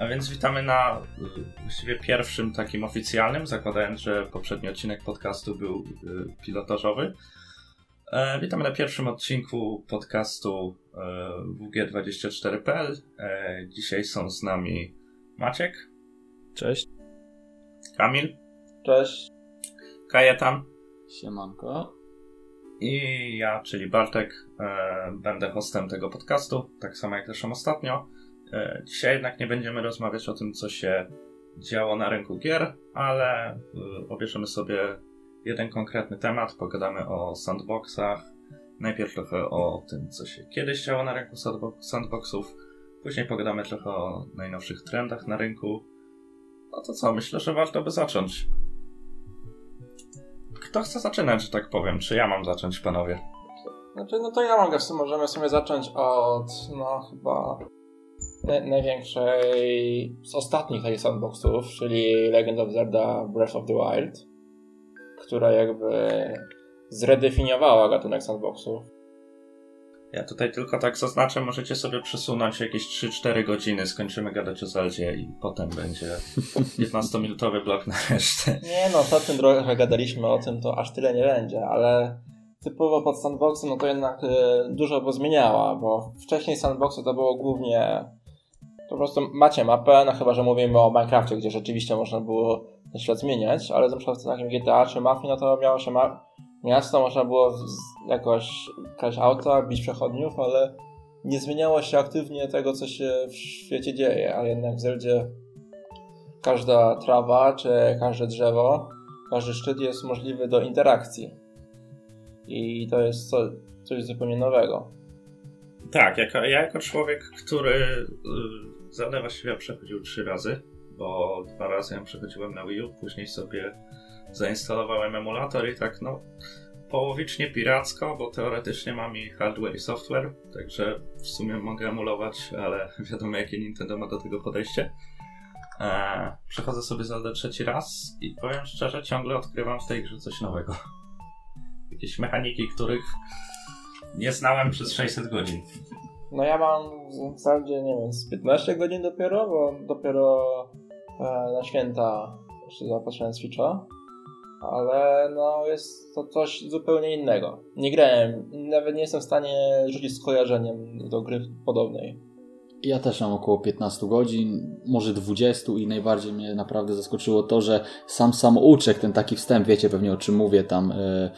A więc witamy na y, właściwie pierwszym takim oficjalnym, zakładając, że poprzedni odcinek podcastu był y, pilotażowy. E, witamy na pierwszym odcinku podcastu e, WG24.pl. E, dzisiaj są z nami Maciek. Cześć. Kamil. Cześć. Kajetan. Siemanko. I ja, czyli Bartek, będę hostem tego podcastu, tak samo jak zresztą ostatnio. E, dzisiaj jednak nie będziemy rozmawiać o tym, co się działo na rynku gier, ale e, obierzemy sobie jeden konkretny temat, pogadamy o sandboxach, najpierw trochę o tym, co się kiedyś działo na rynku sandboxów, później pogadamy trochę o najnowszych trendach na rynku. No to co, myślę, że warto by zacząć. Kto chce zaczynać, że tak powiem? Czy ja mam zacząć, panowie? Znaczy, no to ja mogę, możemy sobie zacząć od, no chyba największej z ostatnich tej sandboxów, czyli Legend of Zelda Breath of the Wild, która jakby zredefiniowała gatunek sandboxów. Ja tutaj tylko tak zaznaczę, możecie sobie przesunąć jakieś 3-4 godziny, skończymy gadać o Zeldzie i potem będzie 15-minutowy blok na resztę. Nie no, ostatnio trochę gadaliśmy o tym, to aż tyle nie będzie, ale typowo pod sandboxem, no to jednak y, dużo by zmieniała, bo wcześniej sandboxy to było głównie po prostu macie mapę, no chyba, że mówimy o Minecrafcie, gdzie rzeczywiście można było ten świat zmieniać, ale na przykład w takim GTA czy Mafii, no to miało się ma miasto, można było jakoś kraść auta, bić przechodniów, ale nie zmieniało się aktywnie tego, co się w świecie dzieje, a jednak w Zeldzie każda trawa, czy każde drzewo, każdy szczyt jest możliwy do interakcji. I to jest co, coś zupełnie nowego. Tak, jako, ja jako człowiek, który y, Zelda właściwie przechodził trzy razy, bo dwa razy ją przechodziłem na Wii U, później sobie zainstalowałem emulator i tak no połowicznie piracko, bo teoretycznie mam i hardware i software, także w sumie mogę emulować, ale wiadomo jakie Nintendo ma do tego podejście. Eee, przechodzę sobie Zelda trzeci raz i powiem szczerze, ciągle odkrywam w tej grze coś nowego. Jakieś mechaniki, których nie znałem przez 600 godzin. No ja mam w zasadzie, nie wiem, z 15 godzin dopiero, bo dopiero e, na święta jeszcze zaopatrzyłem Switcha. Ale no jest to coś zupełnie innego. Nie grałem, nawet nie jestem w stanie rzucić skojarzeniem do gry podobnej. Ja też mam około 15 godzin, może 20 i najbardziej mnie naprawdę zaskoczyło to, że sam samouczek, ten taki wstęp, wiecie pewnie o czym mówię, tam... Yy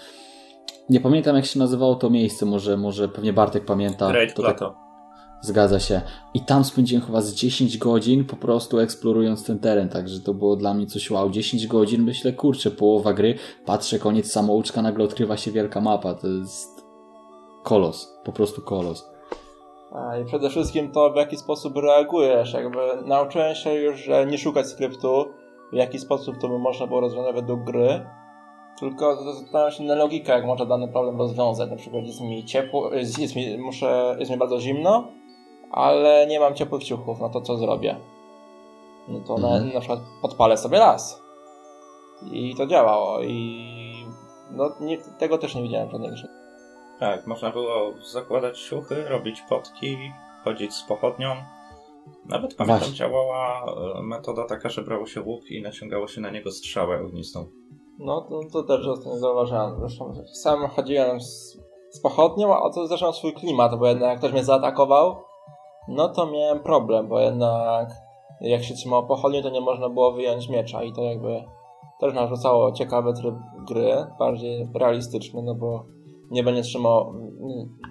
nie pamiętam jak się nazywało to miejsce, może, może pewnie Bartek pamięta. Great to Plateau. Tak, zgadza się. I tam spędziłem chyba z 10 godzin po prostu eksplorując ten teren, także to było dla mnie coś wow. 10 godzin, myślę, kurczę, połowa gry, patrzę, koniec samouczka, nagle odkrywa się wielka mapa. To jest kolos, po prostu kolos. A, I przede wszystkim to, w jaki sposób reagujesz. Jakby nauczyłem się już, że nie szukać skryptu, w jaki sposób to by można było rozwiązać według gry, tylko zastanawiam się na logikę, jak można dany problem rozwiązać. Na przykład jest mi ciepło, jest mi, muszę, jest mi bardzo zimno, ale nie mam ciepłych ciuchów, no to co zrobię? No to mhm. na, na przykład podpalę sobie las. I to działało. I no, nie, tego też nie widziałem żadnej grze. Tak, można było zakładać ciuchy, robić potki, chodzić z pochodnią. Nawet pamiętam, Właśnie. działała e, metoda taka, że brało się łuk i naciągało się na niego strzałę ognistą. No, to, to też ostatnio zauważyłem. Zresztą sam chodziłem z, z pochodnią, a to zresztą swój klimat, bo jednak ktoś mnie zaatakował, no to miałem problem, bo jednak jak się trzymało pochodnie, to nie można było wyjąć miecza i to jakby też narzucało ciekawy tryb gry, bardziej realistyczny, no bo nie będzie trzymał,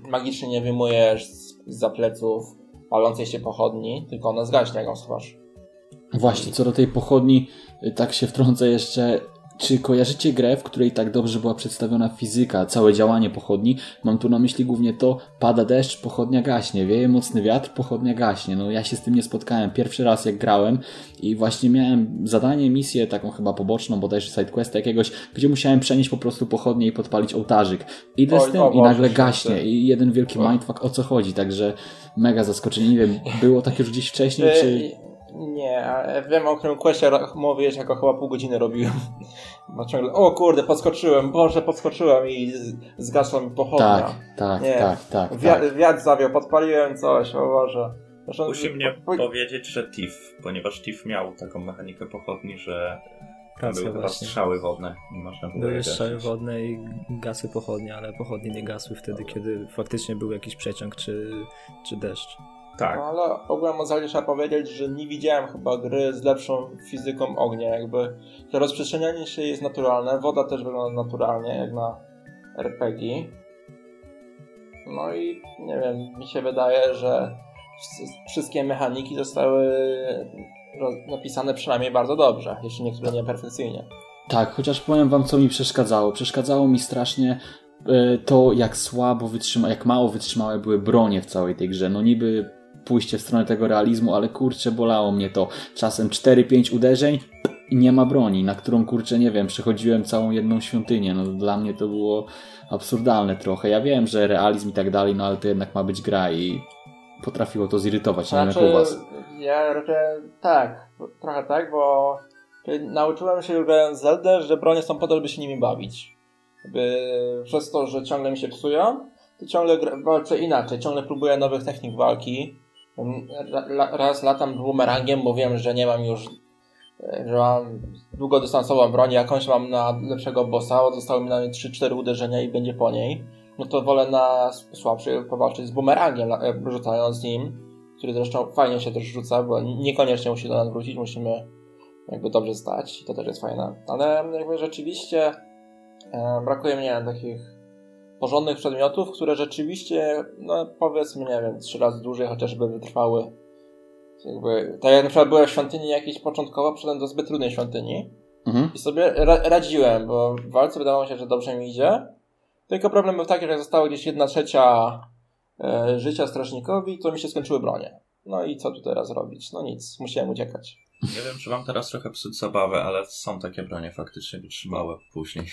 magicznie nie wyjmujesz z, pleców palącej się pochodni, tylko ona zgaśnie, jak ją schowasz. Właśnie, co do tej pochodni, tak się wtrącę jeszcze, czy kojarzycie grę, w której tak dobrze była przedstawiona fizyka, całe działanie pochodni? Mam tu na myśli głównie to, pada deszcz, pochodnia gaśnie, wieje mocny wiatr, pochodnia gaśnie. No ja się z tym nie spotkałem. Pierwszy raz jak grałem i właśnie miałem zadanie, misję taką chyba poboczną, bodajże sidequest jakiegoś, gdzie musiałem przenieść po prostu pochodnie i podpalić ołtarzyk. Idę z tym i nagle gaśnie i jeden wielki mindfuck o co chodzi, także mega zaskoczenie. Nie wiem, było tak już gdzieś wcześniej, czy... Nie, wiem o którym questie mówisz, jako chyba pół godziny robiłem. Bo ciągle, o kurde, podskoczyłem, Boże, podskoczyłem i zgasła mi pochodnia. Tak, tak, nie. tak, tak. Wia tak. Wiatr zawiał, podpaliłem coś, o Boże. Zresztą, Musi mnie po... powiedzieć, że TIF, ponieważ TIF miał taką mechanikę pochodni, że Racja, były chyba strzały wodne. Można były strzały wodne i gasy pochodnie, ale pochodnie nie gasły wtedy, kiedy faktycznie był jakiś przeciąg czy, czy deszcz. Tak. No, ale ogółem o trzeba powiedzieć, że nie widziałem chyba gry z lepszą fizyką ognia. Jakby to rozprzestrzenianie się jest naturalne, woda też wygląda naturalnie, jak na RPG. No i nie wiem, mi się wydaje, że wszystkie mechaniki zostały napisane przynajmniej bardzo dobrze, jeśli niektóre nie perfekcyjnie. Tak, chociaż powiem wam, co mi przeszkadzało. Przeszkadzało mi strasznie e, to, jak słabo wytrzyma, jak mało wytrzymałe były bronie w całej tej grze. No niby pójście w stronę tego realizmu, ale kurczę, bolało mnie to. Czasem 4-5 uderzeń i nie ma broni, na którą kurczę, nie wiem, przechodziłem całą jedną świątynię. No dla mnie to było absurdalne trochę. Ja wiem, że realizm i tak dalej, no ale to jednak ma być gra i potrafiło to zirytować, znaczy, nie wiem jak u was. Ja raczej tak, trochę tak, bo nauczyłem się grając Zelda, że bronie są po to, żeby się nimi bawić. By przez to, że ciągle mi się psują, to ciągle walczę inaczej, ciągle próbuję nowych technik walki. Raz latam boomerangiem, bo wiem, że nie mam już że mam długodystansową broń, jakąś mam na lepszego bossa, zostały mi na niej 3-4 uderzenia i będzie po niej no to wolę na słabszy powalczyć z bumerangiem, e, rzucając nim, który zresztą fajnie się też rzuca, bo niekoniecznie musi do nas wrócić, musimy jakby dobrze stać i to też jest fajne. Ale jakby rzeczywiście e, brakuje mi, nie wiem, takich porządnych przedmiotów, które rzeczywiście, no powiedzmy, nie wiem, trzy razy dłużej chociażby wytrwały. Jakby, tak jak na przykład byłem w świątyni jakiejś początkowo, przyszedłem do zbyt trudnej świątyni mhm. i sobie ra radziłem, bo w walce wydawało mi się, że dobrze mi idzie, tylko problem był taki, że zostało gdzieś jedna trzecia e, życia strażnikowi, to mi się skończyły bronie. No i co tu teraz robić? No nic, musiałem uciekać. Nie wiem, czy mam teraz trochę psuć zabawę, ale są takie bronie faktycznie wytrzymałe później.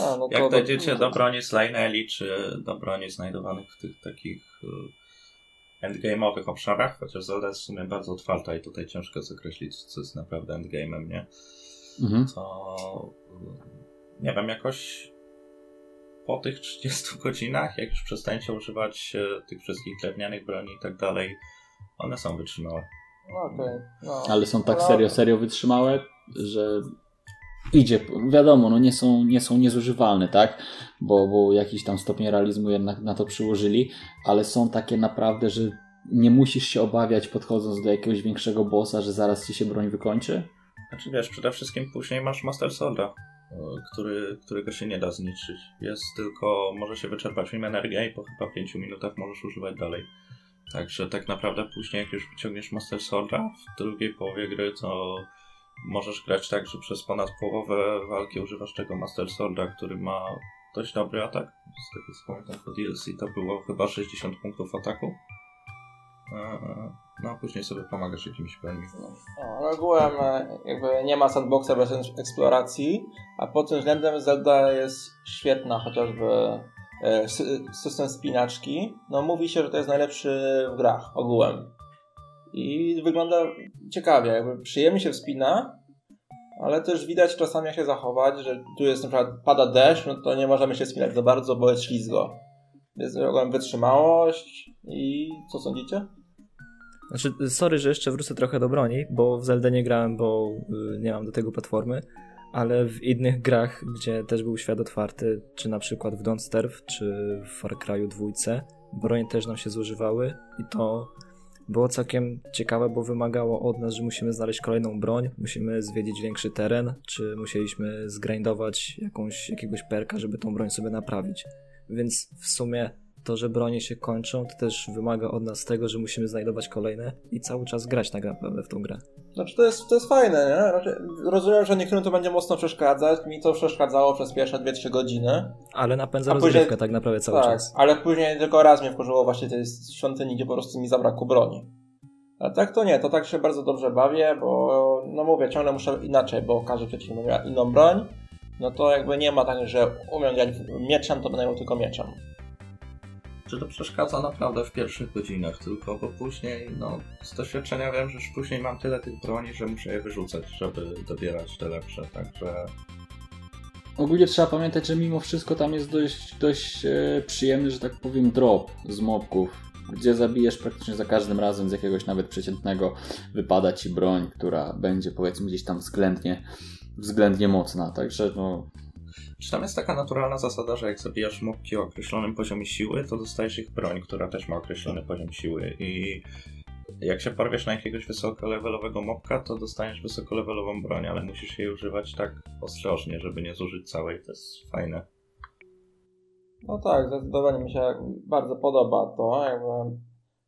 A, no Jak dojdziecie do, do broni z Lineli, czy do broni znajdowanych w tych takich e, endgame'owych obszarach, chociaż Zelda jest w sumie bardzo otwarta i tutaj ciężko zakreślić, co jest naprawdę endgame'em, nie? Mhm. To nie wiem, jakoś po tych 30 godzinach, jak już przestaniecie używać e, tych wszystkich drewnianych broni i tak dalej, one są wytrzymałe. Okay, no. Ale są tak serio, serio wytrzymałe, że idzie, wiadomo, no nie są, nie są niezużywalne, tak? Bo, bo jakiś tam stopień realizmu jednak na to przyłożyli, ale są takie naprawdę, że nie musisz się obawiać podchodząc do jakiegoś większego bossa, że zaraz ci się broń wykończy. Znaczy wiesz, przede wszystkim później masz Master Solda. E, który, którego się nie da zniszczyć. Jest tylko, może się wyczerpać w nim energia i po chyba 5 minutach możesz używać dalej. Także tak naprawdę później jak już wyciągniesz Master Sworda w drugiej połowie gry, to możesz grać tak, że przez ponad połowę walki używasz tego Master Sworda, który ma dość dobry atak. Z tego co pamiętam po DLC to było chyba 60 punktów ataku. E, no, a później sobie pomagasz jakimiś broni. No, ogółem e, jakby nie ma sandboxa bez eksploracji, a pod tym względem Zelda jest świetna, chociażby e, system spinaczki. No mówi się, że to jest najlepszy w grach ogółem. I wygląda ciekawie, jakby przyjemnie się wspina, ale też widać czasami jak się zachować, że tu jest na przykład pada deszcz, no to nie możemy się wspinać za bardzo, bo jest ślizgo. Jest ogółem wytrzymałość i co sądzicie? Znaczy, sorry, że jeszcze wrócę trochę do broni, bo w Zelda nie grałem, bo y, nie mam do tego platformy, ale w innych grach, gdzie też był świat otwarty, czy na przykład w Don't Starve, czy w Far Cry'u dwójce, bronie też nam się zużywały i to było całkiem ciekawe, bo wymagało od nas, że musimy znaleźć kolejną broń, musimy zwiedzić większy teren, czy musieliśmy zgrindować jakąś, jakiegoś perka, żeby tą broń sobie naprawić. Więc w sumie to, że bronie się kończą, to też wymaga od nas tego, że musimy znajdować kolejne i cały czas grać tak naprawdę w tą grę. Znaczy to jest, to jest fajne, nie? Znaczy, rozumiem, że niektórym to będzie mocno przeszkadzać. Mi to przeszkadzało przez pierwsze 2-3 godziny. Ale napędza rozgrywkę później, tak naprawdę cały tak, czas. ale później tylko raz mnie wkurzyło właśnie tej świątyni, gdzie po prostu mi zabrakło broni. A tak to nie, to tak się bardzo dobrze bawię, bo no mówię, ciągle muszę inaczej, bo każdy przeciwnik ma inną broń. No to jakby nie ma tak, że umiem grać mieczem, to będę miał tylko mieczem że to przeszkadza naprawdę w pierwszych godzinach tylko, bo później, no, z doświadczenia wiem, że już później mam tyle tych broni, że muszę je wyrzucać, żeby dobierać te lepsze, także... Ogólnie trzeba pamiętać, że mimo wszystko tam jest dość, dość e, przyjemny, że tak powiem, drop z mobków. gdzie zabijesz praktycznie za każdym razem z jakiegoś nawet przeciętnego wypada ci broń, która będzie powiedzmy gdzieś tam względnie, względnie mocna, także no... Czy tam jest taka naturalna zasada, że jak zabijasz mobki o określonym poziomie siły, to dostajesz ich broń, która też ma określony poziom siły i jak się porwiesz na jakiegoś wysokolevelowego mobka, to dostaniesz wysokolevelową broń, ale musisz jej używać tak ostrożnie, żeby nie zużyć całej. To jest fajne. No tak, zdecydowanie mi się bardzo podoba to. Jakby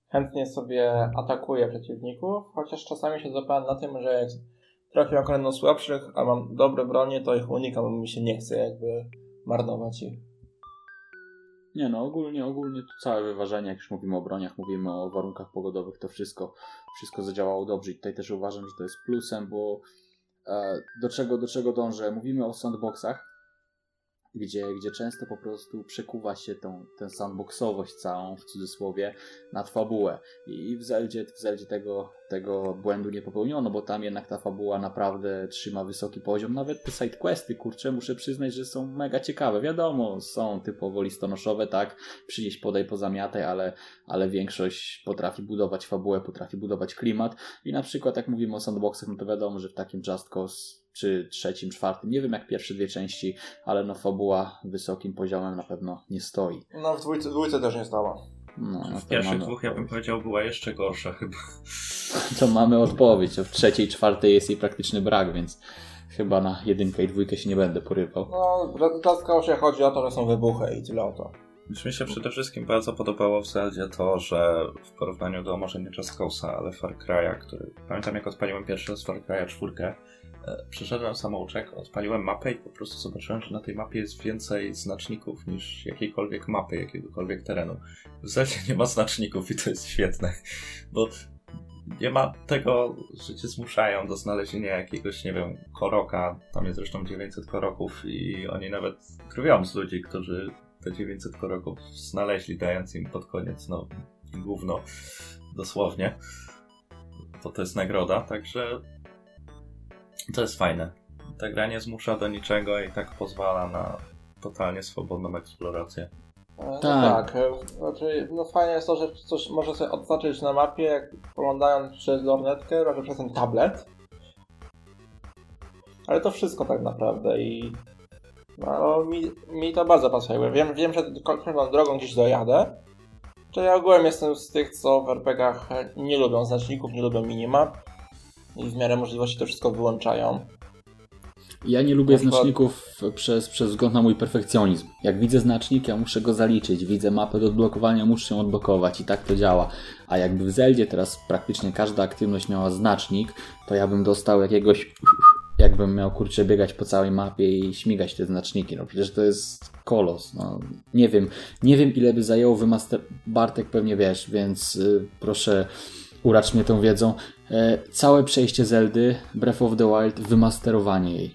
chętnie sobie atakuję przeciwników, chociaż czasami się złapałem na tym, że jak trafię akurat na słabszych, a mam dobre bronie, to ich unikam, bo mi się nie chce jakby marnować ich. Nie no, ogólnie, ogólnie to całe wyważenie, jak już mówimy o broniach, mówimy o warunkach pogodowych, to wszystko, wszystko zadziałało dobrze i tutaj też uważam, że to jest plusem, bo e, do, czego, do czego dążę? Mówimy o sandboxach, gdzie, gdzie często po prostu przekuwa się tą, tę sandboxowość całą, w cudzysłowie, nad fabułę. I w Zeldzie, w Zeldzie tego, tego błędu nie popełniono, bo tam jednak ta fabuła naprawdę trzyma wysoki poziom. Nawet te sidequesty, kurczę, muszę przyznać, że są mega ciekawe. Wiadomo, są typowo listonoszowe, tak, przynieś, podaj, pozamiataj, ale, ale większość potrafi budować fabułę, potrafi budować klimat. I na przykład, jak mówimy o sandboxach, no to wiadomo, że w takim Just Cause czy trzecim, czwartym, nie wiem jak pierwsze dwie części, ale no fabuła wysokim poziomem na pewno nie stoi. No w dwójce, dwójce też nie stała. No, w pierwszych dwóch ja bym powiedział była jeszcze gorsza chyba. To mamy odpowiedź, w trzeciej, czwartej jest jej praktyczny brak, więc chyba na jedynkę i dwójkę się nie będę porywał. No, w się chodzi o to, że są wybuchy i tyle o to. Mi się przede wszystkim bardzo podobało w Zeldzie to, że w porównaniu do może nie Just Cause'a, ale Far Cry'a, który pamiętam jak odpaliłem pierwszy raz Far Cry'a czwórkę, E, przeszedłem samouczek, odpaliłem mapę i po prostu zobaczyłem, że na tej mapie jest więcej znaczników niż jakiejkolwiek mapy, jakiegokolwiek terenu. W zasadzie nie ma znaczników i to jest świetne, bo nie ma tego, że cię zmuszają do znalezienia jakiegoś, nie wiem, koroka. Tam jest zresztą 900 koroków i oni nawet krwią z ludzi, którzy te 900 koroków znaleźli, dając im pod koniec, no, gówno, dosłownie. To to jest nagroda, także to jest fajne. Ta gra nie zmusza do niczego i tak pozwala na totalnie swobodną eksplorację. E, no tak. tak. Znaczy, no fajnie jest to, że coś może sobie odznaczyć na mapie, jak oglądając przez lornetkę, może przez ten tablet. Ale to wszystko tak naprawdę i no, mi, mi to bardzo pasuje. Wiem, wiem że konkretną drogą gdzieś dojadę. To ja ogółem jestem z tych, co w RPGach nie lubią znaczników, nie lubią minimap i w miarę możliwości to wszystko wyłączają. Ja nie lubię przykład... znaczników przez, przez wzgląd na mój perfekcjonizm. Jak widzę znacznik, ja muszę go zaliczyć. Widzę mapę do odblokowania, muszę ją odblokować i tak to działa. A jakby w Zeldzie teraz praktycznie każda aktywność miała znacznik, to ja bym dostał jakiegoś... Jakbym miał kurczę biegać po całej mapie i śmigać te znaczniki. No przecież to jest kolos. No, nie wiem. Nie wiem ile by zajęło wymaster... Bartek pewnie wiesz, więc y, proszę uracz mnie tą wiedzą. E, całe przejście Zeldy, Breath of the Wild, wymasterowanie jej.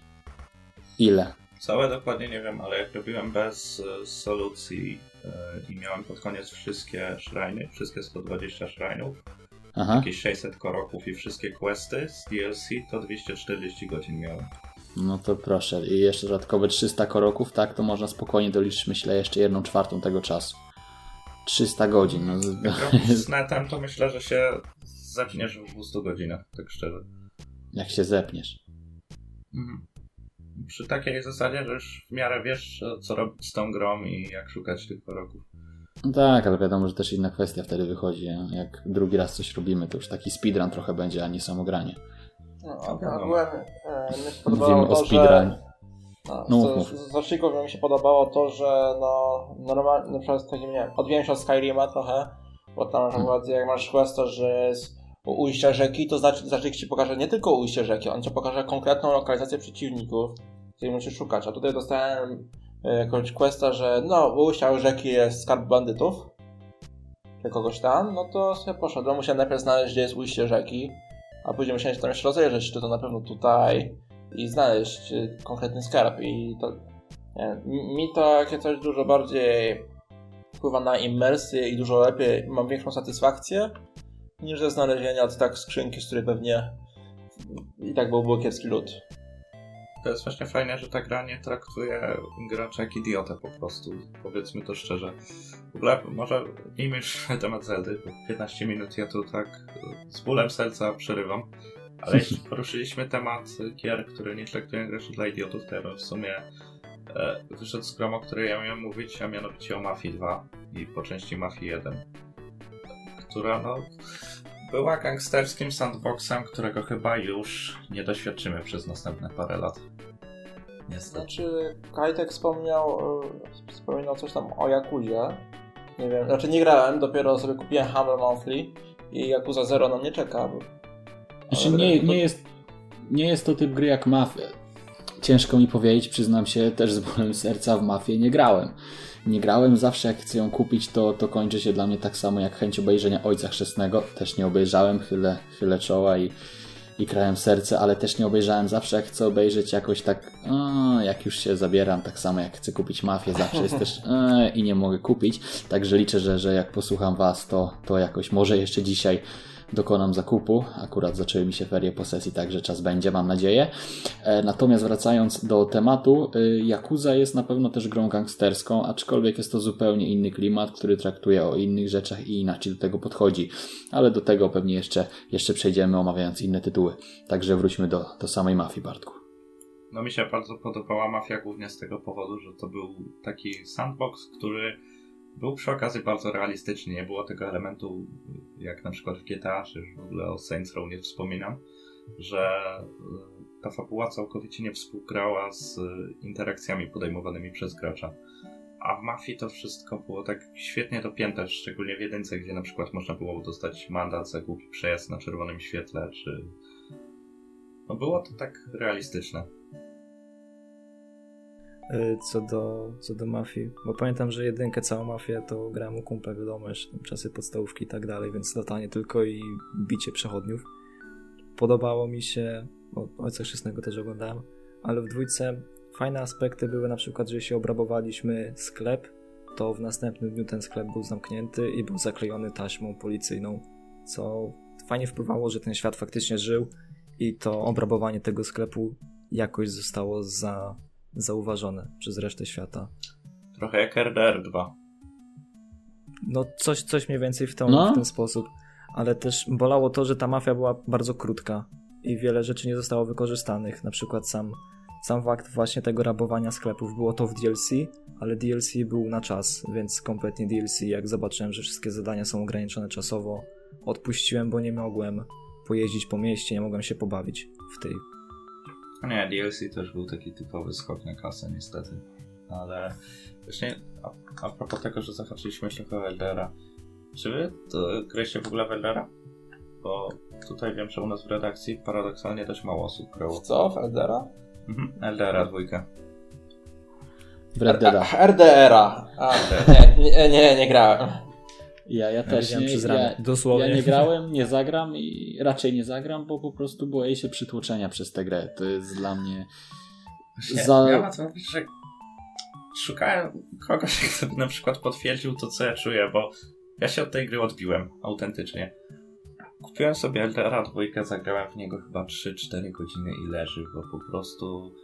Ile? Całe dokładnie nie wiem, ale jak robiłem bez e, solucji e, i miałem pod koniec wszystkie shriny, wszystkie 120 shrinów, Aha. jakieś 600 koroków i wszystkie questy z DLC, to 240 godzin miałem. No to proszę. I jeszcze dodatkowe 300 koroków, tak? To można spokojnie doliczyć, myślę, jeszcze jedną czwartą tego czasu. 300 godzin. No. Z netem to myślę, że się zepniesz w 200 godzinach, tak szczerze. Jak się zepniesz. Mhm. Przy takiej zasadzie, że już w miarę wiesz, co robić z tą grą i jak szukać tych poroków. No tak, ale wiadomo, że też inna kwestia wtedy wychodzi. Jak drugi raz coś robimy, to już taki speedrun trochę będzie, a nie samogranie. No, a ogółem e, Mówimy o speedrun. No, no, z, z zaczników mi się podobało to, że no normalnie, na przykład takim, nie odjąłem się od Skyrima trochę, bo tam na przykład hmm. jak masz quest, że jest ujścia rzeki, to znaczy, znaczy ci pokaże nie tylko ujście rzeki, on ci pokaże konkretną lokalizację przeciwników, której musisz szukać. A tutaj dostałem e, jakąś questa, że no, ujścia rzeki jest skarb bandytów, czy kogoś tam, no to sobie poszedłem. Musiałem najpierw znaleźć, gdzie jest ujście rzeki, a później musiałem się tam jeszcze rozejrzeć, czy to na pewno tutaj i znaleźć e, konkretny skarb. I to nie, mi to jakie coś dużo bardziej wpływa na immersję i dużo lepiej, mam większą satysfakcję niż ze znalezienia od tak skrzynki, z której pewnie i tak byłby kiepski lód. to jest właśnie fajne, że ta gra nie traktuje gracza jak idiotę po prostu. Powiedzmy to szczerze. W ogóle może nim już temat Zeldy, bo 15 minut ja tu tak z bólem serca przerywam. Ale jeśli poruszyliśmy temat gier, które nie traktują graczy dla idiotów, to ja bym w sumie e, wyszedł z gromu, o której ja miałem mówić, a mianowicie o Mafii 2 i po części Mafii 1, która no była gangsterskim sandboxem, którego chyba już nie doświadczymy przez następne parę lat. Niestety. Znaczy, Kajtek wspomniał, e, wspominał coś tam o Jakuzie. Nie wiem, znaczy nie grałem, dopiero sobie kupiłem Humble Monthly i Yakuza Zero na mnie czeka. Bo... Znaczy nie, nie, jest, nie jest to typ gry jak Mafia. Ciężko mi powiedzieć, przyznam się, też z bólem serca w Mafię nie grałem. Nie grałem, zawsze jak chcę ją kupić, to, to kończy się dla mnie tak samo jak chęć obejrzenia Ojca Chrzestnego. Też nie obejrzałem, chylę, chylę czoła i, i krałem serce, ale też nie obejrzałem zawsze jak chcę obejrzeć jakoś tak, a, jak już się zabieram, tak samo jak chcę kupić Mafię, zawsze jest też a, i nie mogę kupić. Także liczę, że, że jak posłucham Was, to, to jakoś może jeszcze dzisiaj dokonam zakupu. Akurat zaczęły mi się ferie po sesji, także czas będzie, mam nadzieję. E, natomiast wracając do tematu, y, Yakuza jest na pewno też grą gangsterską, aczkolwiek jest to zupełnie inny klimat, który traktuje o innych rzeczach i inaczej do tego podchodzi. Ale do tego pewnie jeszcze, jeszcze przejdziemy omawiając inne tytuły. Także wróćmy do, do samej mafii, Bartku. No mi się bardzo podobała Mafia głównie z tego powodu, że to był taki sandbox, który był przy okazji bardzo realistyczny. Nie było tego elementu, jak na przykład w GTA, czy w ogóle o Saints Row nie wspominam, że y, ta fabuła całkowicie nie współgrała z interakcjami podejmowanymi przez gracza. A w Mafii to wszystko było tak świetnie dopięte, szczególnie w jedynce, gdzie na przykład można było dostać mandat za głupi przejazd na czerwonym świetle, czy... No było to tak realistyczne. Y, co do, co do mafii, bo pamiętam, że jedynkę całą mafię to grałem u kumpla, wiadomo, jeszcze czasy podstawówki i tak dalej, więc latanie tylko i bicie przechodniów. Podobało mi się, bo Ojca Chrzestnego też oglądałem, ale w dwójce fajne aspekty były na przykład, że jeśli obrabowaliśmy sklep, to w następnym dniu ten sklep był zamknięty i był zaklejony taśmą policyjną, co fajnie wpływało, że ten świat faktycznie żył i to obrabowanie tego sklepu jakoś zostało za, zauważone przez resztę świata. Trochę jak RDR 2. No coś, coś mniej więcej w, tą, No. w ten sposób, ale też bolało to, że ta mafia była bardzo krótka i wiele rzeczy nie zostało wykorzystanych, na przykład sam, sam fakt właśnie tego rabowania sklepów, było to w DLC, ale DLC był na czas, więc kompletnie DLC, jak zobaczyłem, że wszystkie zadania są ograniczone czasowo, odpuściłem, bo nie mogłem pojeździć po mieście, nie mogłem się pobawić w tej nie, DLC też był taki typowy skok na kasę niestety. Ale właśnie a, a propos tego, że zahaczyliśmy trochę o Eldera. Czy wy to graliście w ogóle w Eldera? Bo tutaj wiem, że u nas w redakcji paradoksalnie dość mało osób grało. W co? W Eldera? Mhm, Eldera dwójka. W Red Deada. A, RDR-a. A, nie, nie, nie, nie grałem. Ja, ja też widziałem nie, przez ja, ramię. Dosłownie. ja nie grałem, nie zagram i raczej nie zagram, bo po prostu boję się przytłoczenia przez tę grę. To jest dla mnie... Właśnie, Za- Ja to że szukałem kogoś, kto by na przykład potwierdził to, co ja czuję, bo ja się od tej gry odbiłem, autentycznie. Kupiłem sobie Eldera dwójkę, zagrałem w niego chyba 3-4 godziny i leży, bo po prostu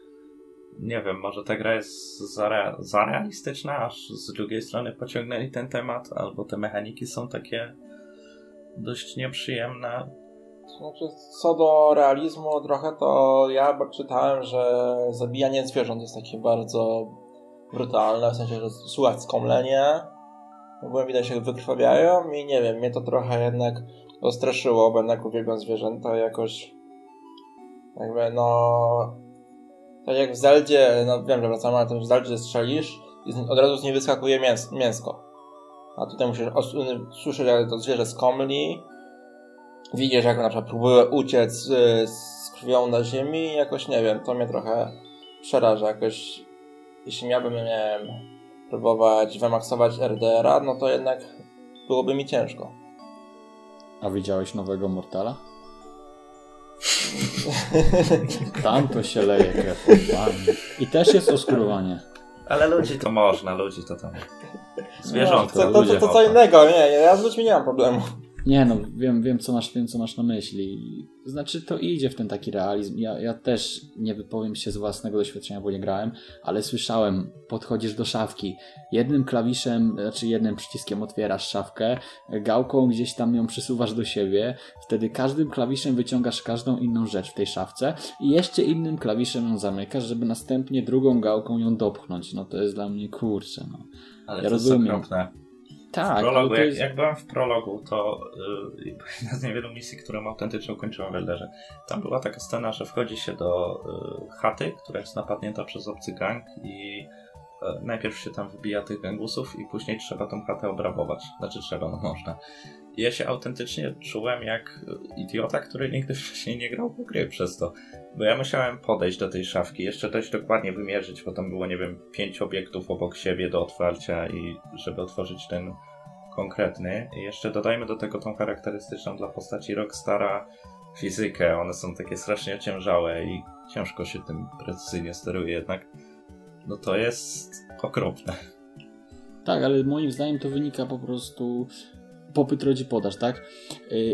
nie wiem, może ta gra jest za, rea- za realistyczna, aż z drugiej strony pociągnęli ten temat, albo te mechaniki są takie dość nieprzyjemne. Znaczy, co do realizmu trochę, to ja czytałem, że zabijanie zwierząt jest takie bardzo brutalne, w sensie, że słuchać skomlenie, ogóle widać jak wykrwawiają i nie wiem, mnie to trochę jednak ostraszyło, bo jednak uwielbiam zwierzęta jakoś jakby no tak jak w Zeldzie, no wiem, że wracamy, ale w Zeldzie strzelisz i od razu z niej wyskakuje mięs mięsko. A tutaj musisz os- słyszeć, jak to zwierzę skomli, widzisz, jak na przykład próbuje uciec y, z krwią na ziemi jakoś, nie wiem, to mnie trochę przeraża. Jakoś, jeśli miałbym, nie wiem, próbować wymaksować RDR-a, no to jednak byłoby mi ciężko. A widziałeś nowego Mortala? Tam to się leje krew. I też jest oskurowanie. Ale ludzi to można, ludzi to tam. Zwierzątka. No, to, to, to, to co innego, nie, nie, ja z ludźmi nie mam problemu. Nie no, wiem, wiem, co masz, wiem co masz na myśli. Znaczy to idzie w ten taki realizm. Ja, ja też nie wypowiem się z własnego doświadczenia, bo nie grałem, ale słyszałem, podchodzisz do szafki, jednym klawiszem, znaczy jednym przyciskiem otwierasz szafkę, gałką gdzieś tam ją przesuwasz do siebie, wtedy każdym klawiszem wyciągasz każdą inną rzecz w tej szafce i jeszcze innym klawiszem ją zamykasz, żeby następnie drugą gałką ją dopchnąć. No to jest dla mnie kurczę, no. Ale Ja to rozumiem. jest okropne. Tak, w prologu, to jak, jest... jak byłem w prologu, to yy, jedna z niewielu misji, którą autentycznie ukończyłem w Elderze. Tam była taka scena, że wchodzi się do yy, chaty, która jest napadnięta przez obcy gang i yy, najpierw się tam wybija tych gangusów i później trzeba tą chatę obrabować. Znaczy trzeba, no można. I ja się autentycznie czułem jak idiota, który nigdy wcześniej nie grał w gry przez to. Bo ja musiałem podejść do tej szafki, jeszcze dość dokładnie wymierzyć, bo tam było, nie wiem, pięć obiektów obok siebie do otwarcia i żeby otworzyć ten konkretny. I jeszcze dodajmy do tego tą charakterystyczną dla postaci Rockstara fizykę. One są takie strasznie ociężałe i ciężko się tym precyzyjnie steruje jednak. No to jest okropne. Tak, ale moim zdaniem to wynika po prostu popyt rodzi podaż, tak?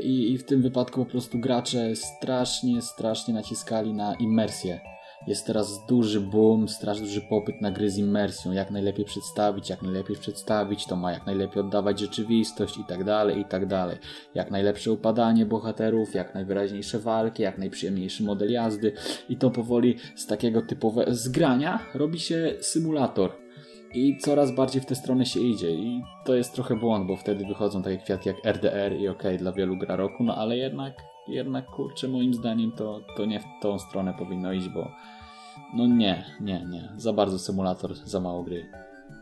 I, I w tym wypadku po prostu gracze strasznie, strasznie naciskali na immersję. Jest teraz duży boom, strasznie duży popyt na gry z immersją. Jak najlepiej przedstawić, jak najlepiej przedstawić, to ma jak najlepiej oddawać rzeczywistość i tak dalej, i tak dalej. Jak najlepsze upadanie bohaterów, jak najwyraźniejsze walki, jak najprzyjemniejszy model jazdy. I to powoli z takiego typowego zgrania robi się symulator. I coraz bardziej w tę stronę się idzie. I to jest trochę błąd, bo wtedy wychodzą takie kwiatki jak RDR i ok, dla wielu gra roku, no ale jednak, jednak kurczę, moim zdaniem to, to nie w tą stronę powinno iść, bo no nie, nie, nie. Za bardzo symulator, za mało gry.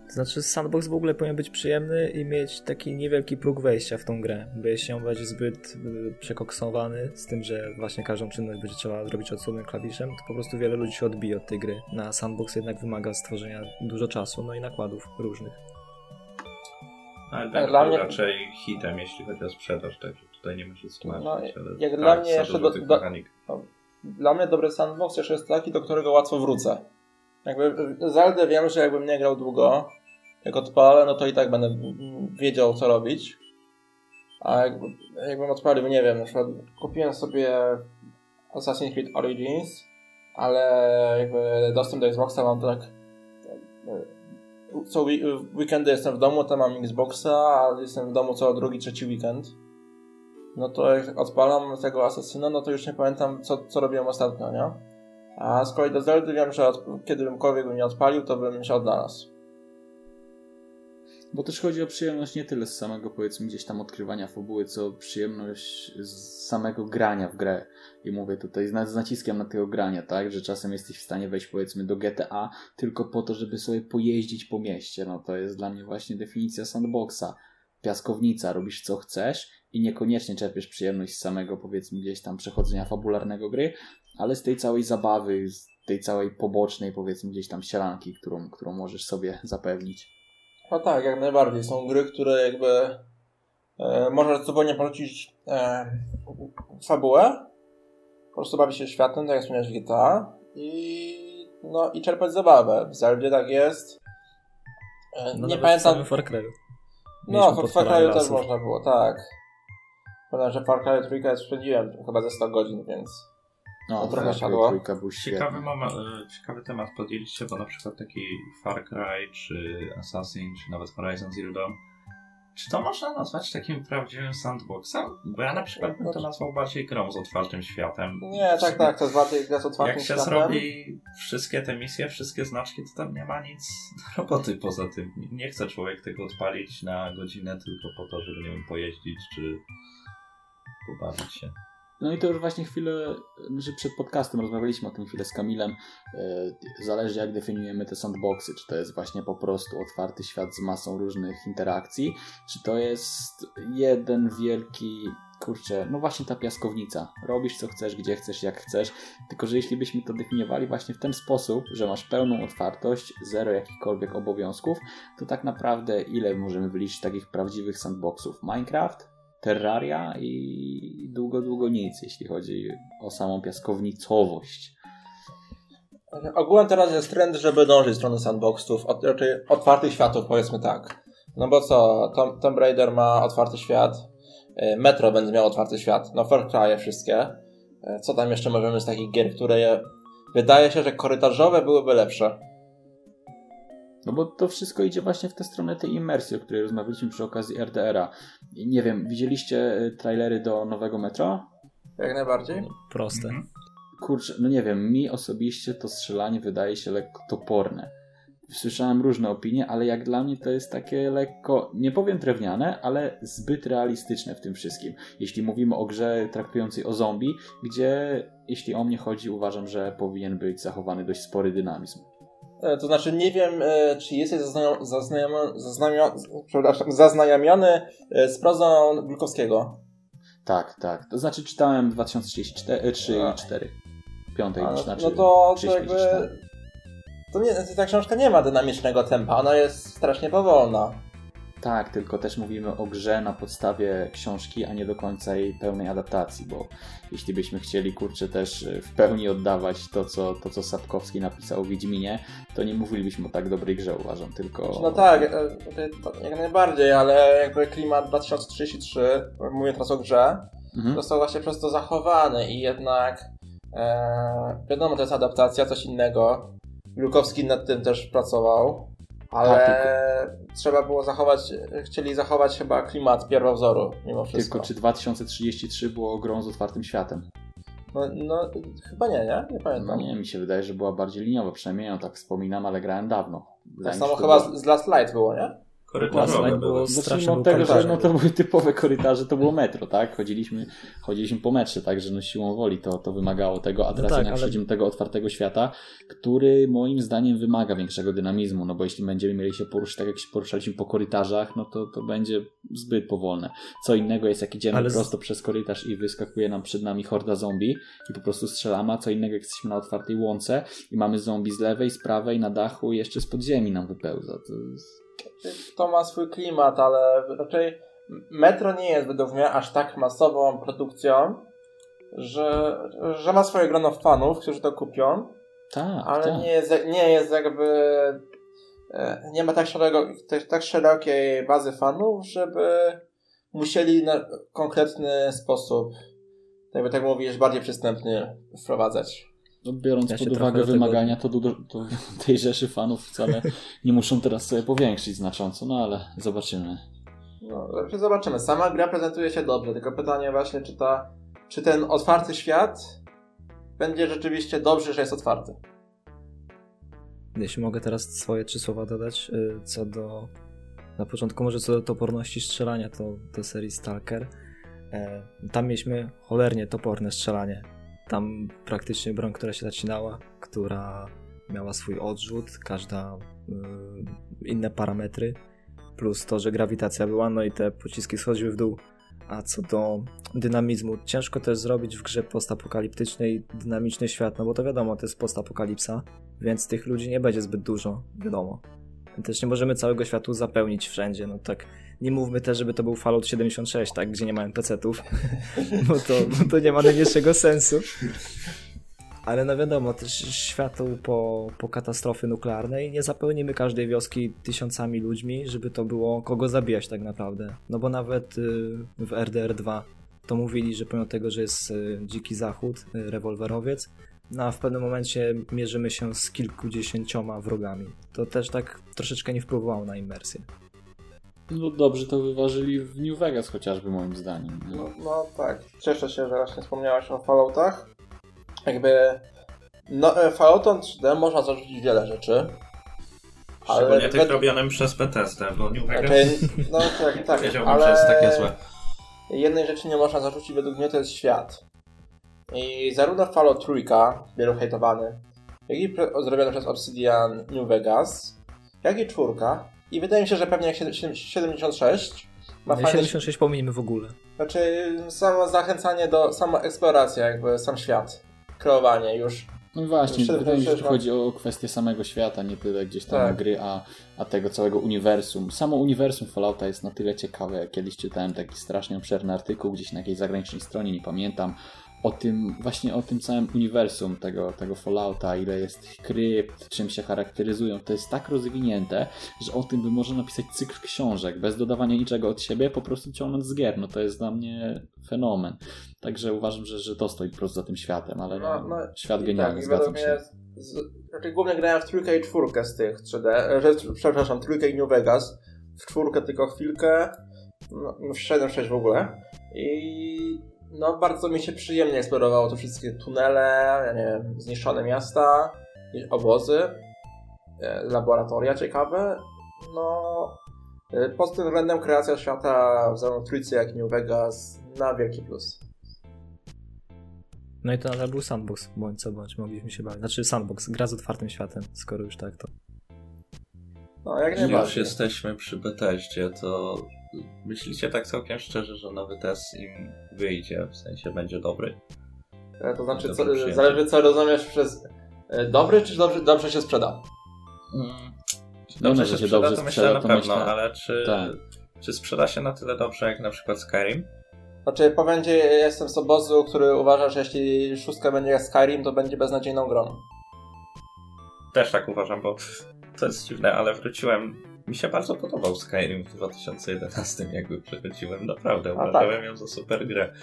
To znaczy sandbox w ogóle powinien być przyjemny i mieć taki niewielki próg wejścia w tą grę, bo jeśli on będzie zbyt y, przekoksowany z tym, że właśnie każdą czynność będzie trzeba zrobić odsłonnym klawiszem, to po prostu wiele ludzi się odbije od tej gry. Na sandbox jednak wymaga stworzenia dużo czasu, no i nakładów różnych. Ale Tak, tak dla mnie- raczej hitem, jeśli chodzi o sprzedaż, także tutaj nie ma się tłumaczyć. No, jak tak, dla mnie jeszcze do- tych do- mechanik. Dla mnie dobry sandbox jeszcze jest taki, do którego łatwo wrócę. Jakby Zeldę wiem, że jakbym nie grał długo, jak odpalę, no to i tak będę wiedział co robić. A jakby, jakbym odpalił, nie wiem, na przykład kupiłem sobie Assassin's Creed Origins, ale jakby dostęp do Xboxa mam tak co wi- w weekendy jestem w domu, to mam Xboxa, a jestem w domu co drugi, trzeci weekend. No to jak odpalam tego Asasyna, no to już nie pamiętam co, co robiłem ostatnio, nie? A z kolei do Zeldy wiem, że kiedymkolwiek bym nie odpalił, to bym się odnalazł. Bo też chodzi o przyjemność nie tyle z samego, powiedzmy, gdzieś tam odkrywania fabuły, co przyjemność z samego grania w grę. I mówię tutaj z naciskiem na tego grania, tak? Że czasem jesteś w stanie wejść, powiedzmy, do GTA tylko po to, żeby sobie pojeździć po mieście. No to jest dla mnie właśnie definicja sandboxa. Piaskownica, robisz co chcesz i niekoniecznie czerpiesz przyjemność z samego, powiedzmy, gdzieś tam przechodzenia fabularnego gry, ale z tej całej zabawy, z tej całej pobocznej, powiedzmy, gdzieś tam sielanki, którą, którą możesz sobie zapewnić. No tak, jak najbardziej. Są gry, które jakby e, możesz zupełnie porzucić e, fabułę, po prostu bawić się światem, tak jak wspomniałeś w GTA i, no, i czerpać zabawę. W Zeldzie tak jest. E, No nie nawet w pamiętam. samym Far Cry'u. No, w Far Cry'u też można było, tak. Pamiętam, że Far Cry 3 spędziłem chyba ze 100 godzin, więc... No, trochę świetny. Ciekawy, moment, e, ciekawy temat podjęliście, bo na przykład taki Far Cry, czy Assassin, czy nawet Horizon Zero Dawn. Czy to można nazwać takim prawdziwym sandboxem? Bo ja na przykład bym to nazwał bardziej grą z otwartym światem. Nie, tak, tak, to jest bardziej gra z otwartym Jak się światem. zrobi wszystkie te misje, wszystkie znaczki, to tam nie ma nic do roboty poza tym. Nie chce człowiek tego odpalić na godzinę tylko po to, żeby, nie wiem, pojeździć, czy pobawić się. No i to już właśnie chwilę, że przed podcastem rozmawialiśmy o tym chwilę z Kamilem. E, Zależy jak definiujemy te sandboxy. Czy to jest właśnie po prostu otwarty świat z masą różnych interakcji, czy to jest jeden wielki, kurczę, no właśnie ta piaskownica. Robisz co chcesz, gdzie chcesz, jak chcesz. Tylko, że jeśli byśmy to definiowali właśnie w ten sposób, że masz pełną otwartość, zero jakichkolwiek obowiązków, to tak naprawdę ile możemy wyliczyć takich prawdziwych sandboxów? Minecraft? Terraria i długo, długo nic, jeśli chodzi o samą piaskownicowość. Ogółem teraz jest trend, żeby dążyć w stronę sandboxów, od, raczej otwartych światów, powiedzmy tak. No bo co, Tom, Tomb Raider ma otwarty świat, E, Metro będzie miał otwarty świat, no Far Cry'e wszystkie. E, Co tam jeszcze możemy z takich gier, które je... wydaje się, że korytarzowe byłyby lepsze. No bo to wszystko idzie właśnie w tę stronę tej imersji, o której rozmawialiśmy przy okazji RDR-a. Nie wiem, widzieliście y, trailery do nowego Metro? Jak najbardziej. Proste. Kurczę, no nie wiem, mi osobiście to strzelanie wydaje się lekko toporne. Słyszałem różne opinie, ale jak dla mnie to jest takie lekko, nie powiem drewniane, ale zbyt realistyczne w tym wszystkim. Jeśli mówimy o grze traktującej o zombie, gdzie, jeśli o mnie chodzi, uważam, że powinien być zachowany dość spory dynamizm. E, To znaczy, nie wiem, e, czy jesteś zaznajom, e, z prozą Glukowskiego. Tak, tak. To znaczy czytałem 2034, 3 A. i 4. Piątej, A, no, znaczy no to, to 35, jakby... To nie, ta książka nie ma dynamicznego tempa, ona jest strasznie powolna. Tak, tylko też mówimy o grze na podstawie książki, a nie do końca jej pełnej adaptacji, bo jeśli byśmy chcieli, kurczę, też y, w pełni oddawać to, co, to, co Sapkowski napisał o Wiedźminie, to nie mówilibyśmy o tak dobrej grze, uważam, tylko... No tak, e, e, jak najbardziej, ale jakby klimat 2033, mówię teraz o grze, Mhm. został właśnie przez to zachowany i jednak e, wiadomo, to jest adaptacja, coś innego. Glukowski nad tym też pracował, ale Tak, trzeba było zachować, chcieli zachować chyba klimat pierwowzoru mimo wszystko. Tylko czy 2033 było grą z otwartym światem? No, no chyba nie, nie? Nie No pamiętam. nie, mi się wydaje, że była bardziej liniowa, przynajmniej ja tak wspominam, ale grałem dawno. Wydaje tak samo chyba było- z Last Light było, nie? Korytarzowe było- strasznie od tego, że no to były typowe korytarze, to było metro, tak? Chodziliśmy, chodziliśmy po metrze, także no siłą woli to, to wymagało tego, a teraz tak, jednak ale- do tego otwartego świata, który moim zdaniem wymaga większego dynamizmu, no bo jeśli będziemy mieli się poruszać tak jak się poruszaliśmy po korytarzach, no to, to będzie zbyt powolne. Co innego jest jak idziemy Ale prosto przez korytarz i wyskakuje nam przed nami horda zombie i po prostu strzelamy, a co innego jak jesteśmy na otwartej łące i mamy zombie z lewej, z prawej, na dachu i jeszcze z podziemi nam wypełza. To jest... To ma swój klimat, ale raczej Metro nie jest według mnie aż tak masową produkcją, że, że ma swoje grono fanów, którzy to kupią, Tak, ale tak. nie jest, nie jest jakby e, nie ma tak, szeroko, tak, tak szerokiej bazy fanów, żeby musieli na konkretny sposób, jakby tak mówisz, bardziej przystępny wprowadzać. No, biorąc Ja się pod uwagę do tego- wymagania, to, to tej rzeszy fanów wcale nie muszą teraz sobie powiększyć znacząco, no ale zobaczymy. No, znaczy zobaczymy. Sama gra prezentuje się dobrze, tylko pytanie właśnie, czy, ta, czy ten otwarty świat będzie rzeczywiście dobrze, że jest otwarty. Jeśli mogę teraz swoje trzy słowa dodać, y, co do. Na początku, może co do toporności strzelania, to do serii Stalker. E, Tam mieliśmy cholernie toporne strzelanie. Tam praktycznie broń, która się zacinała, która miała swój odrzut, każda y, inne parametry, plus to, że grawitacja była, no i te pociski schodziły w dół. A co do dynamizmu, ciężko też zrobić w grze postapokaliptycznej dynamiczny świat, no bo to wiadomo, to jest postapokalipsa, więc tych ludzi nie będzie zbyt dużo, wiadomo. Też nie możemy całego światu zapełnić wszędzie, no tak. Nie mówmy też, żeby to był Fallout 76, tak, gdzie nie ma NPC-ów, bo to, bo to nie ma najmniejszego sensu. Ale no wiadomo, też światu po, po katastrofy nuklearnej nie zapełnimy każdej wioski tysiącami ludźmi, żeby to było kogo zabijać tak naprawdę. No bo nawet y, w RDR 2 to mówili, że pomimo tego, że jest y, dziki zachód, y, rewolwerowiec, no a w pewnym momencie mierzymy się z kilkudziesięcioma wrogami. To też tak troszeczkę nie wpływało na imersję. No dobrze to wyważyli w New Vegas chociażby moim zdaniem. No, no tak. Cieszę się, że właśnie wspomniałeś o Falloutach. Jakby no, e, Falloutom 3D można zarzucić wiele rzeczy. Szczególnie Ale tych wed- robionym przez Bethesda, bo New Vegas Znaczy, no tak, tak, wiedziałbym, ale że jest takie złe. jednej rzeczy nie można zarzucić według mnie, to jest świat. I zarówno Fallout trójka, wielu hejtowany, jak i zrobiony przez Obsidian New Vegas, jak i czwórka, i wydaje mi się, że pewnie jak siedem- siedem- 76 ma fajny 76 pominimy w ogóle. Znaczy, samo zachęcanie do, sama eksploracja, jakby sam świat, kreowanie już. No właśnie, wydaje mi się, że wszystkim- chodzi o kwestię samego świata, nie tyle gdzieś tam Tak. gry, a, a tego całego uniwersum. Samo uniwersum Fallouta jest na tyle ciekawe, jak kiedyś czytałem taki strasznie obszerny artykuł gdzieś na jakiejś zagranicznej stronie, nie pamiętam, o tym, właśnie o tym całym uniwersum tego, tego Fallouta, ile jest krypt, czym się charakteryzują. To jest tak rozwinięte, że o tym by można napisać cykl książek, bez dodawania niczego od siebie, po prostu ciągnąć z gier. No to jest dla mnie fenomen. Także uważam, że, że to stoi po prostu za tym światem, ale no, no, świat genialny, tak, zgadzam się. Z, znaczy głównie grałem w trójkę i czwórkę z tych 3D, że, przepraszam, trójkę i New Vegas, w czwórkę tylko chwilkę, no, w 7-6 w ogóle i no bardzo mi się przyjemnie eksplorowało te wszystkie tunele, ja nie wiem, zniszczone miasta, obozy, e, laboratoria ciekawe. No, e, pod tym względem kreacja świata w zarówno Trójcy, jak i New Vegas na wielki plus. No i to nadal był sandbox, bądź co bądź, mogliśmy się bawić. Znaczy sandbox, gra z otwartym światem, skoro już tak to. No, jak nie już jesteśmy przy Bethesdzie, to myślicie tak całkiem szczerze, że nowy test im wyjdzie, w sensie będzie dobry? E, to znaczy, co, zależy co rozumiesz przez e, dobry, czy dobrze, dobrze się sprzeda? Hmm. Dobrze no, się sprzeda, dobrze to myślę na pewno, myślę... ale czy, tak. czy sprzeda się na tyle dobrze jak na przykład Skyrim? Znaczy, powiem Ci, jestem z obozu, który uważa, że jeśli szóstka będzie jak Skyrim, to będzie beznadziejną grą. Też tak uważam, bo to jest dziwne, ale wróciłem. Mi się bardzo podobał Skyrim w 2011, jakby przechodziłem. Naprawdę, A uważałem tak. ją za super grę.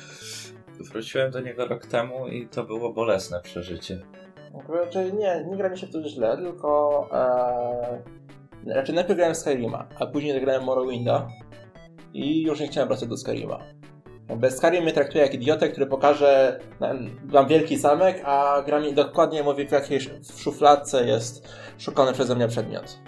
Wróciłem do niego rok temu i to było bolesne przeżycie. Znaczy, nie, nie gra mi się to źle, tylko. Ee, raczej najpierw grałem Skyrima, a później grałem Morrowinda i już nie chciałem wracać do Skyrima. Bez Skyrim mnie traktuje jak idiotę, który pokaże, mam wielki zamek, a gra mi dokładnie mówi w jakiej w szufladce jest szukany przeze mnie przedmiot.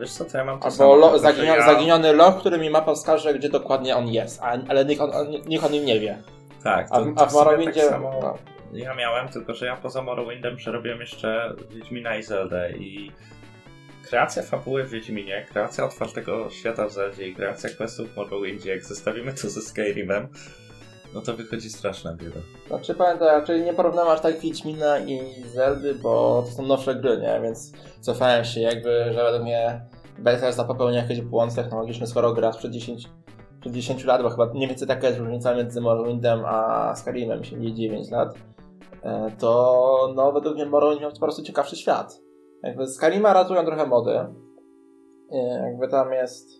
Wiesz co, to ja mam to Albo samo, lo, zaginiony, ja... zaginiony loch, który mi mapa wskaże, gdzie dokładnie on jest, a, ale nikt, on, nikt o nim nie wie. Tak, to, a, a w Morrowindzie... Tak samo no. Ja miałem, tylko że ja poza Morrowindem przerobiłem jeszcze Wiedźmina i Zelda i kreacja fabuły w Wiedźminie, kreacja otwartego świata w Zeldzie i kreacja questów w Morrowindzie, jak zestawimy to ze Skyrimem, no to wychodzi straszna bieda. Znaczy pamiętaj, czyli nie porównam aż tak Wiedźmina i Zeldy, bo to są nowsze gry, nie? Więc cofałem się jakby, że według mnie Bethesda popełnia jakiś błąd technologiczny, skoro gra sprzed 10, przed 10 lat, bo chyba nie więcej taka jest różnica między Morrowindem a Skyrimem, się nie 9 lat, e, to no według mnie Morrowind miał po prostu ciekawszy świat. Jakby Skyrima ratują trochę mody. Jakby tam jest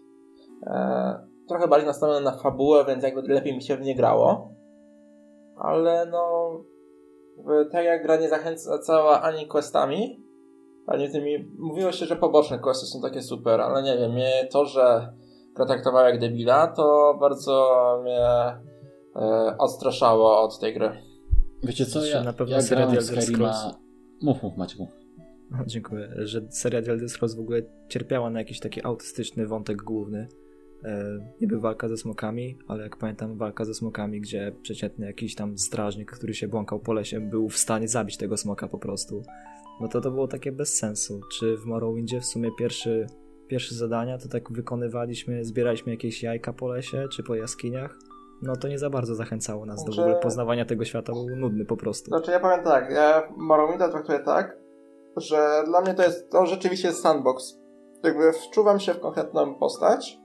e, trochę bardziej nastawione na fabułę, więc jakby lepiej mi się w nie grało. Ale no tak jak gra nie zachęcała ani questami, ani tymi... Mówiło się, że poboczne questy są takie super, ale nie wiem, mnie to, że gra traktowała jak debila, to bardzo mnie e, odstraszało od tej gry. Wiecie co, ja, na pewno ja grałem Skyrima... Mów, mów, Maciek, mów. Dziękuję, że seria The Elder Scrolls w ogóle cierpiała na jakiś taki autystyczny wątek główny. E, niby walka ze smokami, ale jak pamiętam walka ze smokami, gdzie przeciętny jakiś tam strażnik, który się błąkał po lesie, był w stanie zabić tego smoka po prostu. No to to było takie bez sensu. Czy w Morrowindzie w sumie pierwszy, pierwsze zadania to tak wykonywaliśmy, zbieraliśmy jakieś jajka po lesie czy po jaskiniach? No to nie za bardzo zachęcało nas znaczy... do w ogóle poznawania tego świata, był nudny po prostu. Znaczy ja powiem tak, ja Morrowinda traktuję tak, że dla mnie to jest, to rzeczywiście jest sandbox. Jakby wczuwam się w konkretną postać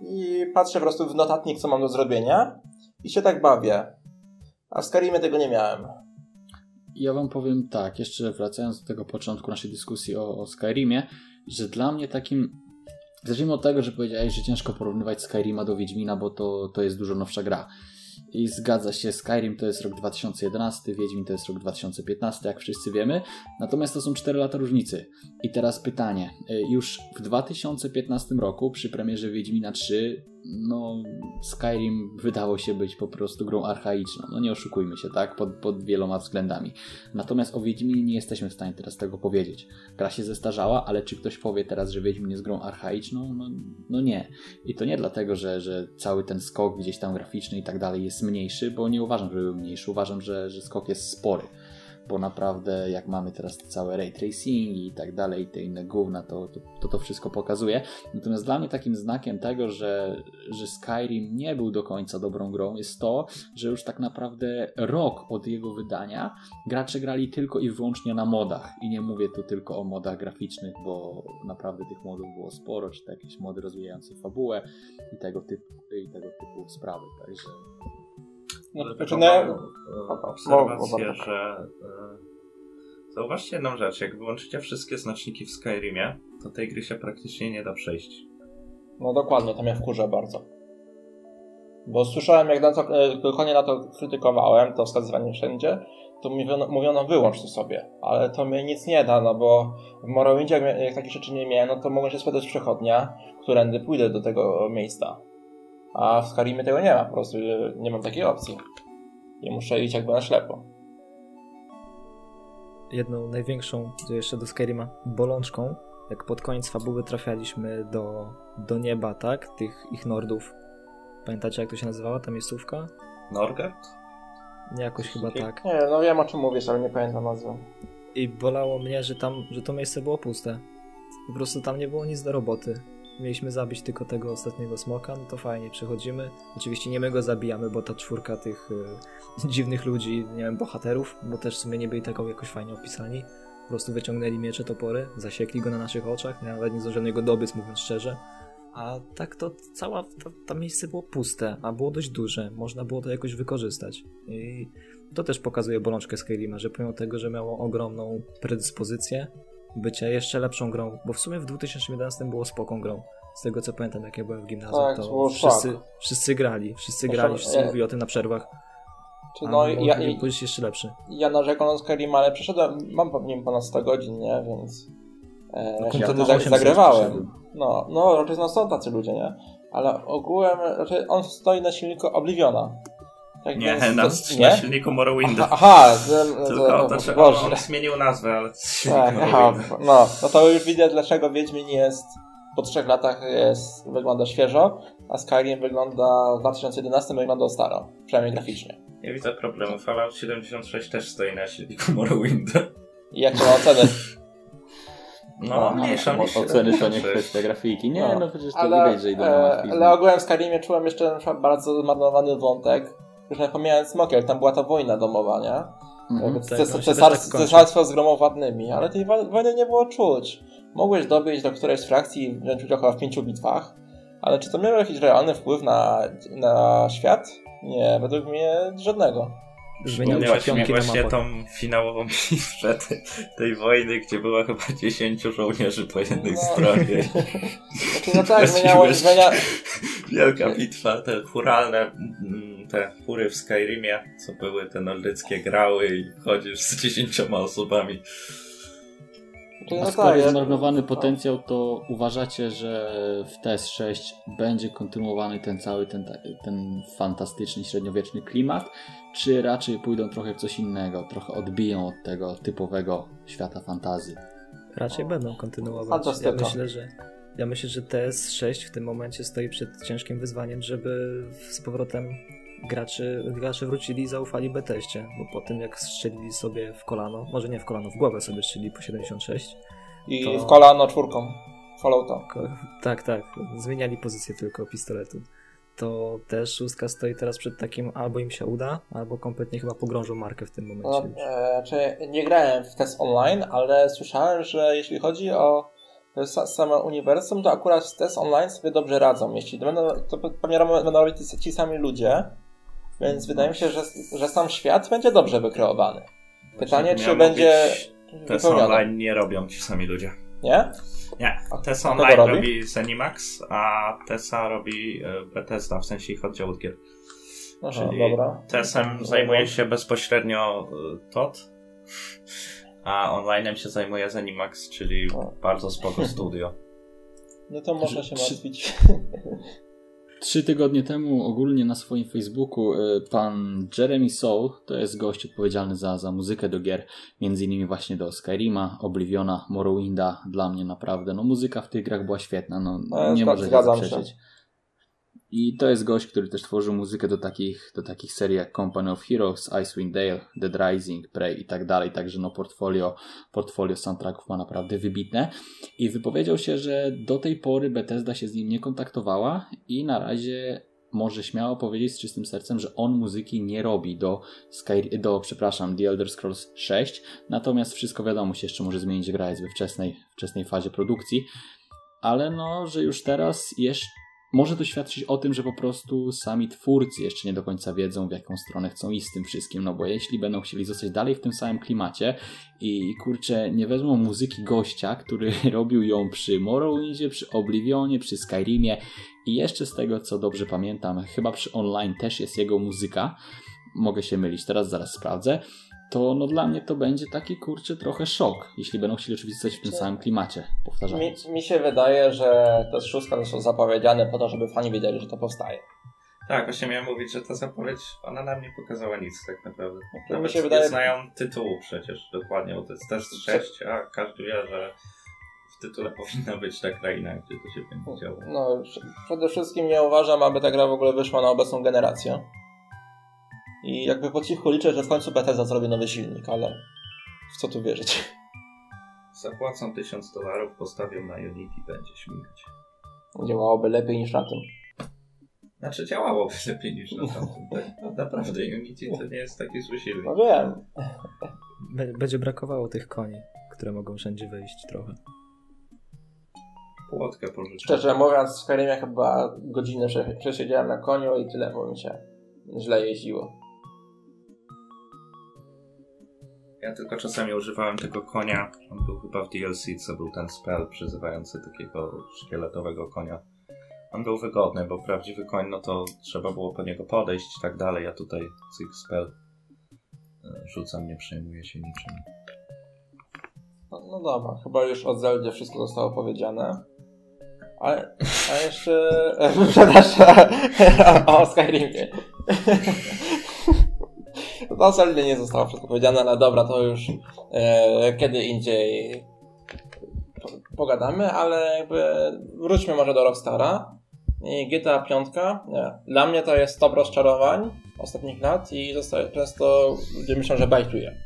i patrzę po prostu w notatnik, co mam do zrobienia i się tak bawię. A w Skyrimie tego nie miałem. Ja wam powiem tak, jeszcze wracając do tego początku naszej dyskusji o, o Skyrimie, że dla mnie takim Zacznijmy od tego, że powiedziałeś, że ciężko porównywać Skyrima do Wiedźmina, bo to, to jest dużo nowsza gra. I zgadza się, Skyrim to jest rok 2011, Wiedźmin to jest rok 2015, jak wszyscy wiemy. Natomiast to są 4 lata różnicy. I teraz pytanie. Y, już w 2015 roku przy premierze Wiedźmina 3 no, Skyrim wydało się być po prostu grą archaiczną. No nie oszukujmy się, tak? Pod, pod wieloma względami. Natomiast o Wiedźminie nie jesteśmy w stanie teraz tego powiedzieć. Gra się zestarzała, ale czy ktoś powie teraz, że Wiedźmin jest grą archaiczną? No, no nie. I to nie dlatego, że, że cały ten skok gdzieś tam graficzny i tak dalej jest mniejszy, bo nie uważam, że był mniejszy. Uważam, że, że skok jest spory bo naprawdę jak mamy teraz całe ray tracing i tak dalej, te inne gówna, to to, to to wszystko pokazuje. Natomiast dla mnie takim znakiem tego, że, że Skyrim nie był do końca dobrą grą jest to, że już tak naprawdę rok od jego wydania gracze grali tylko i wyłącznie na modach. I nie mówię tu tylko o modach graficznych, bo naprawdę tych modów było sporo, czy to jakieś mody rozwijające fabułę i tego typu, i tego typu sprawy. Także No, znaczy, no, e, obserwację, że e, zauważcie jedną rzecz, jak wyłączycie wszystkie znaczniki w Skyrimie, to tej gry się praktycznie nie da przejść. No dokładnie, to mnie wkurza bardzo. Bo słyszałem, jak na to, e, na to krytykowałem, to wskazywanie wszędzie, to mówiono, mówiono wyłącz to sobie. Ale to mnie nic nie da, no bo w Morrowindzie jak, jak takie rzeczy nie miałem, no to mogę się spytać przechodnia, którędy pójdę do tego miejsca. A w Skyrimie tego nie ma, po prostu nie mam takiej opcji. I muszę iść jakby na ślepo. jedną największą, jeszcze do Skyrima, bolączką, jak pod koniec fabuły trafialiśmy do, do nieba, tak? Tych ich nordów. Pamiętacie jak to się nazywała ta miejscówka? Norgard? Nie, jakoś chyba tak. Nie, no wiem o czym mówisz, ale nie pamiętam nazwy. I bolało mnie, że tam, że to miejsce było puste. Po prostu tam nie było nic do roboty. Mieliśmy zabić tylko tego ostatniego smoka, no to fajnie, przechodzimy. Oczywiście nie my go zabijamy, bo ta czwórka tych y, dziwnych ludzi, nie wiem, bohaterów, bo też w sumie nie byli tak jakoś fajnie opisani. Po prostu wyciągnęli miecze, topory, zasiekli go na naszych oczach, nawet nie zdążyłem go dobyć, mówiąc szczerze. A tak to cała to, to miejsce było puste, a było dość duże. Można było to jakoś wykorzystać. I to też pokazuje bolączkę Skyrima, że pomimo tego, że miało ogromną predyspozycję bycia jeszcze lepszą grą, bo w sumie w 2011 było spoką grą. Z tego co pamiętam, jak ja byłem w gimnazjum, Tak, to wszyscy, wszyscy grali, wszyscy Proszę, grali, wszyscy e, mówili o tym na przerwach. Czy A no, ja, być jeszcze lepszy. ja narzekam na Skyrim, ale przeszedłem, mam pewnie ponad 100 godzin, nie? Więc e, No, ja to wtedy na za, 800 zagrywałem. No, no, raczej no, są tacy ludzie, nie? Ale ogółem, raczej on stoi na silniku Obliviona. Tak Nie, więc na, to- na silniku Morrowinda. Aha, aha Tylko z, znaczy, Boże. on zmienił nazwę, ale Tak, aha, no, no to już widzę, dlaczego Wiedźmin jest po trzech latach jest, wygląda świeżo, a Skyrim wygląda w 2011 wyglądał staro, przynajmniej graficznie. Nie widzę problemu. Fallout 76 też stoi na silniku Morrowinda. I jakie ma oceny? No, No, mniejsza o- niż Oceny to nie 76. kwestia grafiki. Nie, No, no, przecież to ale, widać, że idą na łatwiznę. ale ogółem w Skyrimie czułem jeszcze bardzo zmarnowany wątek, już nie pomijając Smokiel, tam była ta wojna domowa, nie? Ces- kończy. Cesarstwo z gromowładnymi, ale tej wo- wojny nie było czuć. Mogłeś dobyć do którejś z frakcji i wziąć udział chyba w pięciu bitwach, ale czy to miało jakiś realny wpływ na, na świat? Nie, według mnie żadnego. Wspomniałaś mi właśnie tą finałową bitwę tej, tej wojny, gdzie było chyba 10 żołnierzy po jednej No. stronie. Znaczy, no tak, zmieniało, zmienia... Wielka bitwa, te furalne, mm, te fury w Skyrimie, co były te nordyckie grały i chodzisz z 10 osobami. A no skoro tak, jest ja- zmarnowany potencjał, to uważacie, że w TS6 będzie kontynuowany ten cały, ten, ten fantastyczny, średniowieczny klimat, czy raczej pójdą trochę w coś innego, trochę odbiją od tego typowego świata fantazji? Raczej będą kontynuować. Fantastyka. Ja myślę, że ja myślę, że TS6 w tym momencie stoi przed ciężkim wyzwaniem, żeby z powrotem graczy, gracze wrócili i zaufali Beteście, bo po tym jak strzelili sobie w kolano, może nie w kolano, w głowę sobie strzelili po 76. I to- w kolano czwórką. Fallouta. Tak, tak, zmieniali pozycję tylko pistoletu. To też szóstka stoi teraz przed takim, albo im się uda, albo kompletnie chyba pogrążą markę w tym momencie. No, e, znaczy, nie grałem w test online, ale słyszałem, że jeśli chodzi o sa- same uniwersum, to akurat w test online sobie dobrze radzą. Jeśli będą, to pewnie będą robić ci- ci sami ludzie, więc wydaje mi się, że, że sam świat będzie dobrze wykreowany. Pytanie, czy będzie Te online nie robią ci sami ludzie. Nie? Nie, A Tesa kogo Online robi? robi Zenimax, a Tesa robi e, Bethesda, w sensie ich oddział od gier. Aha, Czyli dobra. Tesem Dobra. zajmuje się bezpośrednio e, TOT, a onlinem się zajmuje Zenimax, czyli O. bardzo spoko studio. No to można się martwić. Trzy tygodnie temu ogólnie na swoim Facebooku y, pan Jeremy Soul, to jest gość odpowiedzialny za, za muzykę do gier, między innymi właśnie do Skyrima, Obliviona, Morrowinda, dla mnie naprawdę, no muzyka w tych grach była świetna, no No, nie można się zgadzam się. I to jest gość, który też tworzył muzykę do takich, do takich serii jak Company of Heroes, Icewind Dale, Dead Rising, Prey i tak dalej, także no portfolio, portfolio soundtracków ma naprawdę wybitne. I wypowiedział się, że do tej pory Bethesda się z nim nie kontaktowała i na razie może śmiało powiedzieć z czystym sercem, że on muzyki nie robi do, Sky, do przepraszam, The Elder Scrolls 6, natomiast wszystko wiadomo się jeszcze może zmienić, gra jest we wczesnej, wczesnej fazie produkcji, ale no, że już teraz jeszcze może to świadczyć o tym, że po prostu sami twórcy jeszcze nie do końca wiedzą, w jaką stronę chcą iść z tym wszystkim. No bo jeśli będą chcieli zostać dalej w tym samym klimacie i kurczę, nie wezmą muzyki gościa, który robił ją przy Morrowindzie, przy Oblivionie, przy Skyrimie i jeszcze z tego, co dobrze pamiętam, chyba przy online też jest jego muzyka. Mogę się mylić, teraz zaraz sprawdzę to no dla mnie to będzie taki kurczę trochę szok, jeśli będą chcieli oczywiście coś w tym samym klimacie, powtarzam. Mi, mi się wydaje, że te szóstka są zapowiedziane po to, żeby fani wiedzieli, że to powstaje. Tak, właśnie miałem mówić, że ta zapowiedź, ona nam nie pokazała nic tak naprawdę. No, mi się wydaje... znają tytułu przecież dokładnie, bo to jest też 6, a każdy wie, że w tytule powinna być ta kraina, gdzie to się będzie działo. No, przede wszystkim nie uważam, aby ta gra w ogóle wyszła na obecną generację. I jakby po cichu liczę, że w końcu Bethesda zrobi nowy silnik, ale w co tu wierzyć? Zapłacą tysiąc dolarów, postawią na Unity, będzie śmigać. Działałoby lepiej niż na tym. Znaczy działałoby lepiej niż na tamtym. Tak, naprawdę Unity to nie jest taki zły silnik. No wiem. Będzie brakowało tych koni, które mogą wszędzie wejść trochę. Płotkę pożyczę. Szczerze mówiąc, w Skyrimie chyba godzinę przesiedziałem na koniu i tyle, bo mi się źle jeździło. Ja tylko czasami używałem tego konia. On był chyba w DLC, co był ten spell przyzywający takiego szkieletowego konia. On był wygodny, bo prawdziwy koń, no to trzeba było po niego podejść i tak dalej. Ja tutaj cyk spell e, rzucam, nie przejmuję się niczym. No, no dobra, chyba już od Zeldzie wszystko zostało powiedziane. A, a jeszcze... Przepraszam, o Skyrimie. To solidnie nie zostało wszystko powiedziane, ale dobra, to już e, kiedy indziej pogadamy, ale jakby wróćmy może do Rockstara. I GTA 5, nie. Dla mnie to jest top rozczarowań ostatnich lat i zostaje, często ludzie myślą, że bajtuje.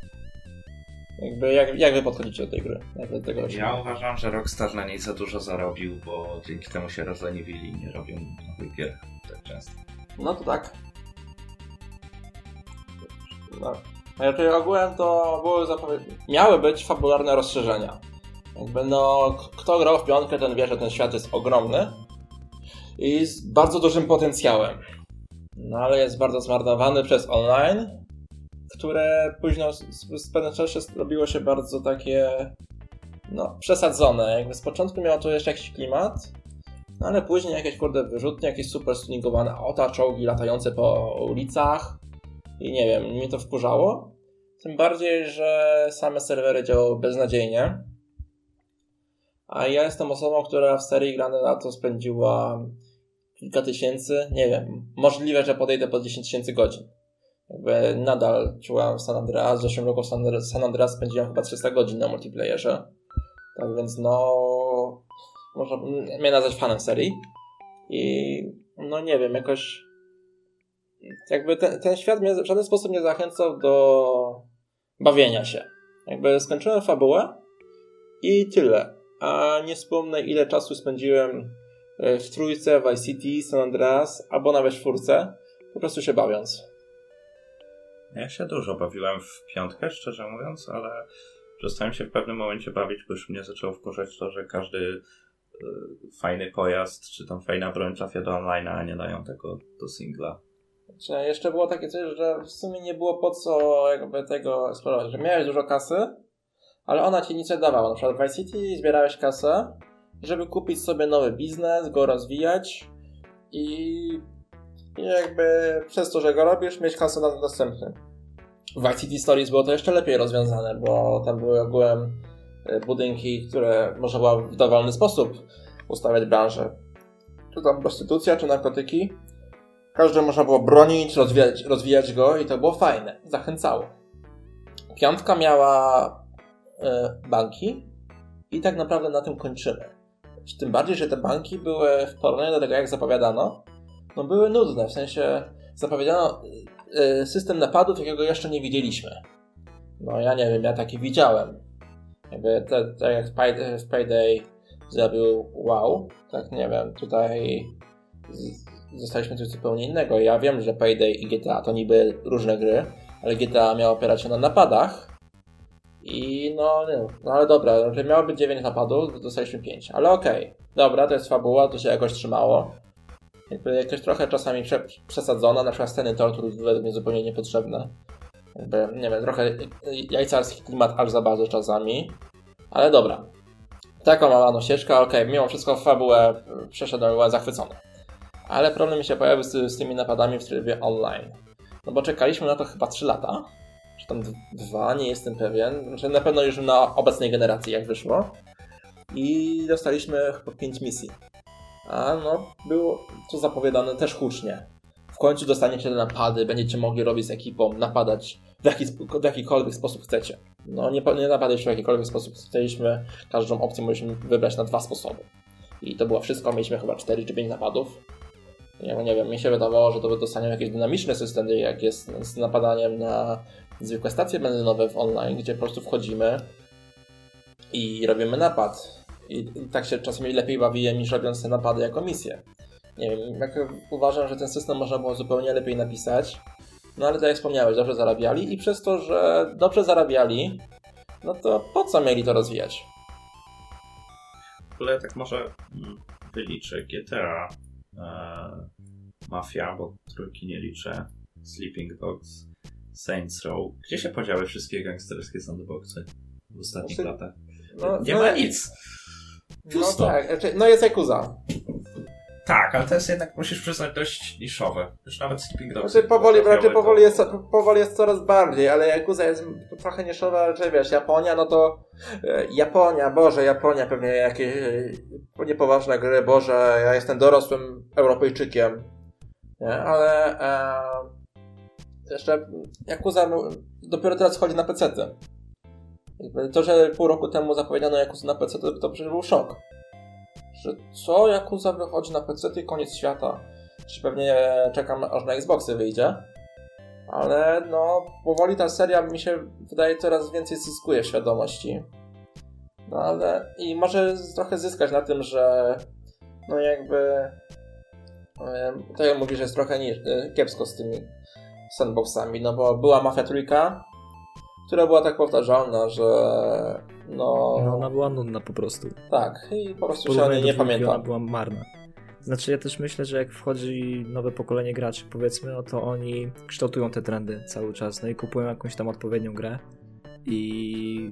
Jakby, jak, jak wy podchodzicie do tej gry? Do tego ja uważam, że Rockstar na niej za dużo zarobił, bo dzięki temu się rozleniwili i nie robią nowych gier tak często. No to tak. Tak. Raczej ogółem to były zapowiedzi. Miały być fabularne rozszerzenia. Jakby no, kto grał w piątkę, ten wie, że ten świat jest ogromny i z bardzo dużym potencjałem. No ale jest bardzo zmarnowany przez online, które późno z, pewnym czasie zrobiło się bardzo takie no, przesadzone. Jakby z początku miało to jeszcze jakiś klimat, no ale później jakieś kurde wyrzutnie, jakieś super stuningowane auta, czołgi latające po ulicach, i nie wiem, mnie to wkurzało. Tym bardziej, że same serwery działały beznadziejnie. A ja jestem osobą, która w serii grane na to spędziła kilka tysięcy, nie wiem, możliwe, że podejdę po 10 tysięcy godzin. Jakby nadal czułam San Andreas, w zeszłym roku San Andreas spędziłam chyba 300 godzin na multiplayerze. Tak więc no, można mnie nazwać fanem serii. I no nie wiem, jakoś jakby ten, ten świat mnie w żaden sposób nie zachęcał do bawienia się. Jakby skończyłem fabułę i tyle. A nie wspomnę ile czasu spędziłem e, w trójce, w ICT, San Andreas, albo nawet w czwórce, po prostu się bawiąc. Ja się dużo bawiłem w piątkę, szczerze mówiąc, ale przestałem się w pewnym momencie bawić, bo już mnie zaczęło wkurzać to, że każdy y, fajny pojazd, czy tam fajna broń trafia do online, a nie dają tego do singla. Czy jeszcze było takie coś, że w sumie nie było po co jakby tego eksplorować, że miałeś dużo kasy, ale ona ci nic nie dawała. Na przykład w Vice City zbierałeś kasę, żeby kupić sobie nowy biznes, go rozwijać i, i jakby przez to, że go robisz, mieć kasę na następny. W Vice City Stories było to jeszcze lepiej rozwiązane, bo tam były ogółem e, budynki, które można było w dowolny sposób ustawiać branżę. Czy tam prostytucja, czy narkotyki każdy można było bronić, rozwijać, rozwijać go i to było fajne. Zachęcało. Piątka miała y, banki i tak naprawdę na tym kończymy. Tym bardziej, że te banki były w porównaniu do tego, jak zapowiadano, no były nudne. W sensie zapowiedziano y, system napadów, jakiego jeszcze nie widzieliśmy. No ja nie wiem, ja taki widziałem. Jakby tak jak w Payday zrobił wow, tak nie wiem, tutaj zostaliśmy coś zupełnie innego. Ja wiem, że Payday i GTA to niby różne gry, ale GTA miało opierać się na napadach. I no, nie, no ale dobra, miało być 9 napadów, dostaliśmy 5. Ale okej, okay. dobra, to jest fabuła, to się jakoś trzymało. Jakby jakaś trochę czasami prze, przesadzona, na przykład sceny tortur według mnie zupełnie niepotrzebne. Jakby, nie wiem, trochę jajcarski klimat aż za bardzo czasami. Ale dobra. Taką mała ścieżka, okej, okay, mimo wszystko fabułę przeszedłem, byłem zachwycony. Ale problem mi się pojawił z, z tymi napadami w trybie online. No bo czekaliśmy na to chyba 3 lata, czy tam dwa, nie jestem pewien. Znaczy na pewno już na obecnej generacji jak wyszło. I dostaliśmy chyba 5 misji. A no, było to zapowiadane też hucznie. W końcu dostaniecie te napady, będziecie mogli robić z ekipą, napadać w, w jakikolwiek sposób chcecie. No nie, nie napadać w jakikolwiek sposób chcieliśmy, każdą opcję mogliśmy wybrać na dwa sposoby. I to było wszystko, mieliśmy chyba 4 czy 5 napadów. Nie wiem, mi się wydawało, że to dostaniemy jakieś dynamiczne systemy, jak jest z napadaniem na zwykłe stacje benzynowe w online, gdzie po prostu wchodzimy i robimy napad. I, i tak się czasami lepiej bawiłem niż robiąc te napady jako misję. Nie wiem, jak uważam, że ten system można było zupełnie lepiej napisać. No ale tak jak wspomniałeś, dobrze zarabiali i przez to, że dobrze zarabiali, no to po co mieli to rozwijać? W ogóle tak może mm, wyliczę GTA, e, Mafia, bo trójki nie liczę, Sleeping Dogs, Saints Row. Gdzie się podziały wszystkie gangsterskie sandboxy w ostatnich znaczy, latach? No, nie no, ma nic. Pusto. No tak, znaczy, no jest Yakuza. Tak, ale to jest jednak, musisz przyznać, dość niszowe. Już nawet Sleeping Dogs. Znaczy, powoli, raczej powoli, jest, powoli jest coraz bardziej, ale Yakuza jest trochę niszowa, ale wiesz, Japonia, no to e, Japonia, Boże, Japonia pewnie jakieś e, niepoważne gry, Boże, ja jestem dorosłym Europejczykiem? Ale e, jeszcze Yakuza no, dopiero teraz chodzi na PC. To, że pół roku temu zapowiedziano Yakuza na PC, to, to przecież był szok. Że co, Yakuza wychodzi na PC i koniec świata. Czy pewnie czekam aż na Xboxy wyjdzie. Ale no, powoli ta seria mi się wydaje coraz więcej zyskuje świadomości. No ale i może trochę zyskać na tym, że no jakby tak jak mówisz, jest trochę nie, kiepsko z tymi sandboxami, no bo była Mafia Trójka, która była tak powtarzalna, że no... no... Ona była nudna po prostu. Tak, i po prostu się o niej nie pamiętam. Ona była marna. Znaczy ja też myślę, że jak wchodzi nowe pokolenie graczy, powiedzmy, no to oni kształtują te trendy cały czas, no i kupują jakąś tam odpowiednią grę i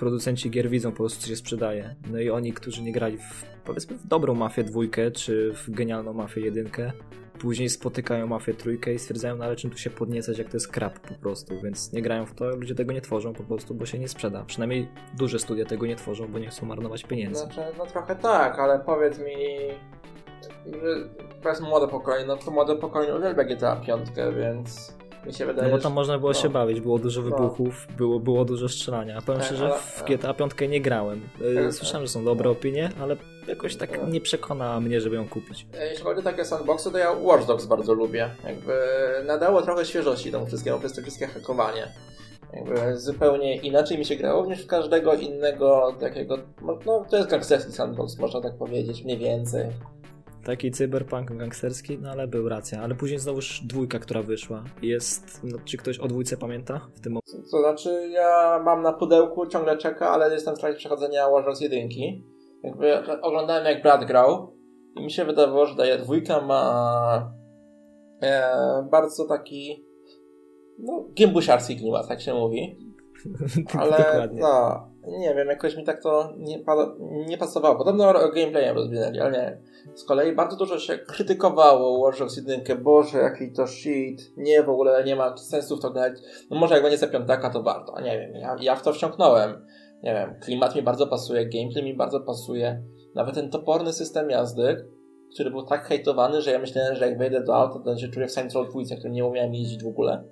producenci gier widzą po prostu, co się sprzedaje. No i oni, którzy nie grali w, powiedzmy, w dobrą Mafię dwójkę, czy w genialną Mafię jedynkę, później spotykają Mafię trójkę i stwierdzają, no ale czym tu się podniecać, jak to jest krap po prostu, więc nie grają w to, ludzie tego nie tworzą po prostu, bo się nie sprzeda. Przynajmniej duże studia tego nie tworzą, bo nie chcą marnować pieniędzy. Znaczy, no trochę tak, ale powiedz mi, że powiedzmy młode pokolenie, no to młode pokolenie uwielbia GTA 5, więc mi się wydaje, no bo tam można było no. się bawić, było dużo no. wybuchów, no. było, było dużo strzelania. A powiem tak, szczerze, w GTA 5 nie grałem. E, tak, słyszałem, że są dobre opinie, ale jakoś tak no. nie przekonała mnie, żeby ją kupić. E, jeśli chodzi o takie sandboxy, to ja Watch Dogs bardzo lubię. Jakby nadało trochę świeżości temu wszystkiemu przez to wszystkie hakowanie. Jakby zupełnie inaczej mi się grało niż w każdego innego takiego, no to jest gangsterski sandbox, można tak powiedzieć, mniej więcej. Taki cyberpunk gangsterski, no ale był racja. Ale później znowuż dwójka, która wyszła. Jest, no, czy ktoś o dwójce pamięta w tym momencie? To znaczy, ja mam na pudełku, ciągle czeka, ale jestem w trakcie przechodzenia Warriors jedynki. Jakby oglądałem jak brat grał i mi się wydawało, że daje dwójka ma e, bardzo taki no, gimbusiarski klimat, tak się mówi. Ale Dokładnie. no, nie wiem, jakoś mi tak to nie, nie pasowało. Podobno gameplayem rozwinęli, ale nie. Z kolei bardzo dużo się krytykowało Watch Dogs 1, boże, jaki to shit, nie, w ogóle nie ma sensu w to grać. No może jak będzie za piątaka, to warto, nie wiem, ja, ja w to wciągnąłem. Nie wiem, klimat mi bardzo pasuje, gameplay mi bardzo pasuje. Nawet ten toporny system jazdy, który był tak hejtowany, że ja myślałem, że jak wejdę do auta, to się czuję w Saints Row 2, który nie umiałem jeździć w ogóle.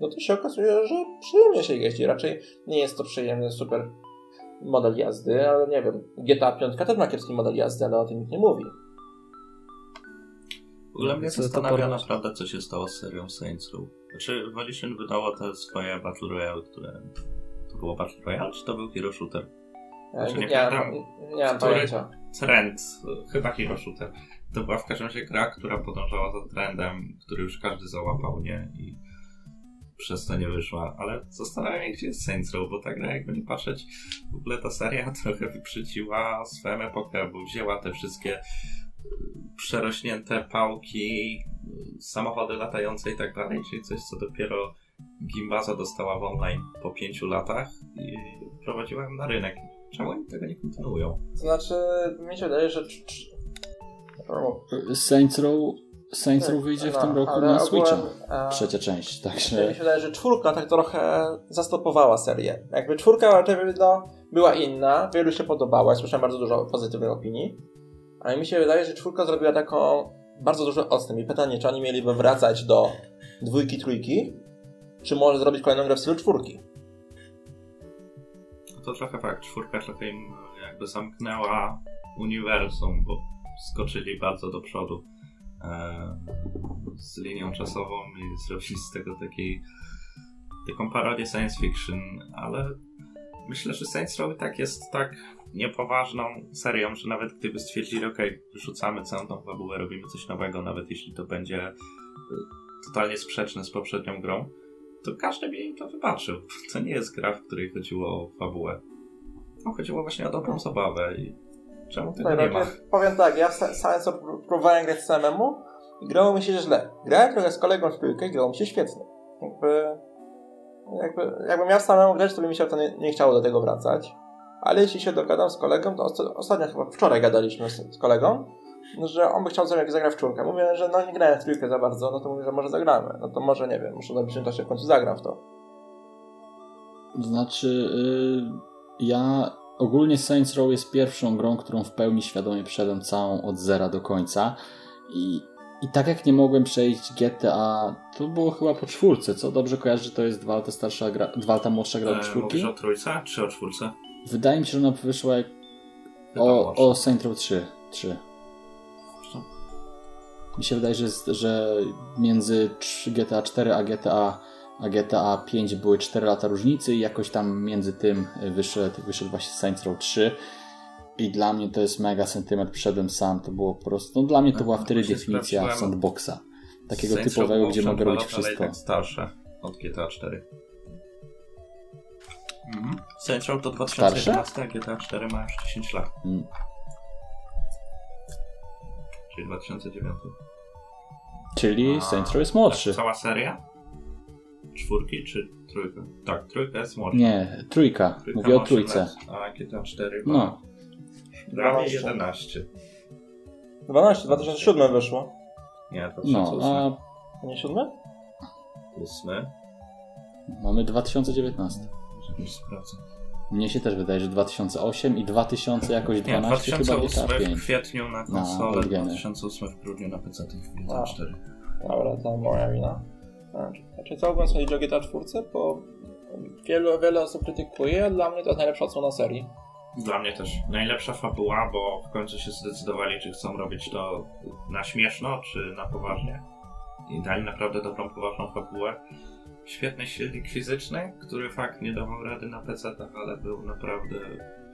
No to się okazuje, że przyjemnie się jeździ. Raczej nie jest to przyjemny, super model jazdy, ale nie wiem. GTA 5 też ma kiepski model jazdy, ale o tym nikt nie mówi. W ogóle mnie zastanawia naprawdę, co się stało z serią Saints Row. Znaczy, Volition wydało te swoje Battle Royale, które... To było Battle Royale, czy to był Hero Shooter? Znaczy, nie, nie, pamiętam, nie mam pojęcia. Trend, chyba Hero Shooter. To była w każdym razie gra, która podążała za trendem, który już każdy załapał, nie? I przez to nie wyszła, ale zastanawiam się, gdzie jest Saints Row, bo ta gra, jakby nie patrzeć, w ogóle ta seria trochę wyprzedziła swoją epokę, bo wzięła te wszystkie przerośnięte pałki, samochody latające i tak dalej, czyli coś, co dopiero Gimbaza dostała w online po pięciu latach i prowadziła ją na rynek. Czemu oni tego nie kontynuują? To znaczy, mi się wydaje, że... Saints Row, Saints Row wyjdzie w No, tym roku na Switcha. ogółem, e, Trzecia część, Mi także się wydaje, że czwórka tak trochę zastopowała serię. Jakby czwórka raczej no, była inna, wielu się podobała, słyszałem bardzo dużo pozytywnych opinii, ale mi się wydaje, że czwórka zrobiła taką bardzo duży odstęp i pytanie, czy oni mieliby wracać do dwójki, trójki, czy może zrobić kolejną grę w stylu czwórki. To trochę fakt, czwórka trochę im jakby zamknęła uniwersum, bo skoczyli bardzo do przodu z linią czasową i zrobili z tego takiej taką parodię science fiction, ale myślę, że Saints Row tak jest tak niepoważną serią, że nawet gdyby stwierdzili, ok, wyrzucamy całą tą fabułę, robimy coś nowego, nawet jeśli to będzie e, totalnie sprzeczne z poprzednią grą, to każdy by im to wybaczył. To nie jest gra, w której chodziło o fabułę. No, chodziło właśnie o dobrą zabawę i czemu tego nie ma? ja Powiem tak, ja w Sa- Science of próbowałem grać samemu i grało mi się źle. Grałem trochę z kolegą w trójkę i grało mi się świetnie. Jakby, jakby, jakbym miał samemu grać, to by mi się to nie, nie chciało do tego wracać. Ale jeśli się dogadam z kolegą, to osta- ostatnio chyba wczoraj gadaliśmy z, z kolegą, że on by chciał sobie zagrać w czwórkę. Mówię, że no nie grałem w trójkę za bardzo, no to mówię, że może zagramy. No to może nie wiem, muszę w najbliższym czasie w końcu zagram w to. to znaczy y, ja ogólnie Saints Row jest pierwszą grą, którą w pełni świadomie przeszedłem całą od zera do końca i, i tak jak nie mogłem przejść GTA, to było chyba po czwórce, co? Dobrze kojarzy, że to jest dwa lata starsza gra, dwa lata młodsza gra od E, czwórki? mówisz o trójce czy o czwórce? Wydaje mi się, że ona wyszła jak o, o Saints Row 3. 3. Co? Mi się wydaje, że, że między 3 GTA 4 a GTA, a GTA 5 były 4 lata różnicy i jakoś tam między tym wyszedł, wyszedł właśnie Saints Row 3 i dla mnie to jest mega sentyment, przyszedłem sam, to było po prostu, no dla mnie to była wtedy właśnie definicja sandboxa. Takiego Saints typowego, Row gdzie mogę robić wszystko. tak starsze od GTA 4. Mhm. Saints Row to 2011, a GTA 4 ma już 10 lat. Mm. Czyli 2009. Czyli A, Saints Row jest młodszy. tak, Cała seria? Czwórki czy trójka? Tak, trójka jest młodsza. Nie, trójka. Trójka Mówię o trójce. lat, A GTA 4 ma No. prawie 12. 11. 12, 2007 wyszło. Nie, No, 2008. a Nie 7? 8. mamy 2019. Już sprawdzę. Mnie się też wydaje, że 2008 i 2000 jakoś Nie, 12 chyba 2008 GTA w 5. kwietniu na Na konsolę, Organy. 2008 w grudniu na PC 4. Dobra, to moja wina. Znaczy, co mówiąc, o GTA 4, bo wielu, wiele osób krytykuje, dla mnie to jest najlepsza odsłona serii. Dla mnie też najlepsza fabuła, bo w końcu się zdecydowali, czy chcą robić to na śmieszno, czy na poważnie. I dali naprawdę dobrą, poważną fabułę. Świetny silnik fizyczny, który fakt nie dawał rady na PC, ale był naprawdę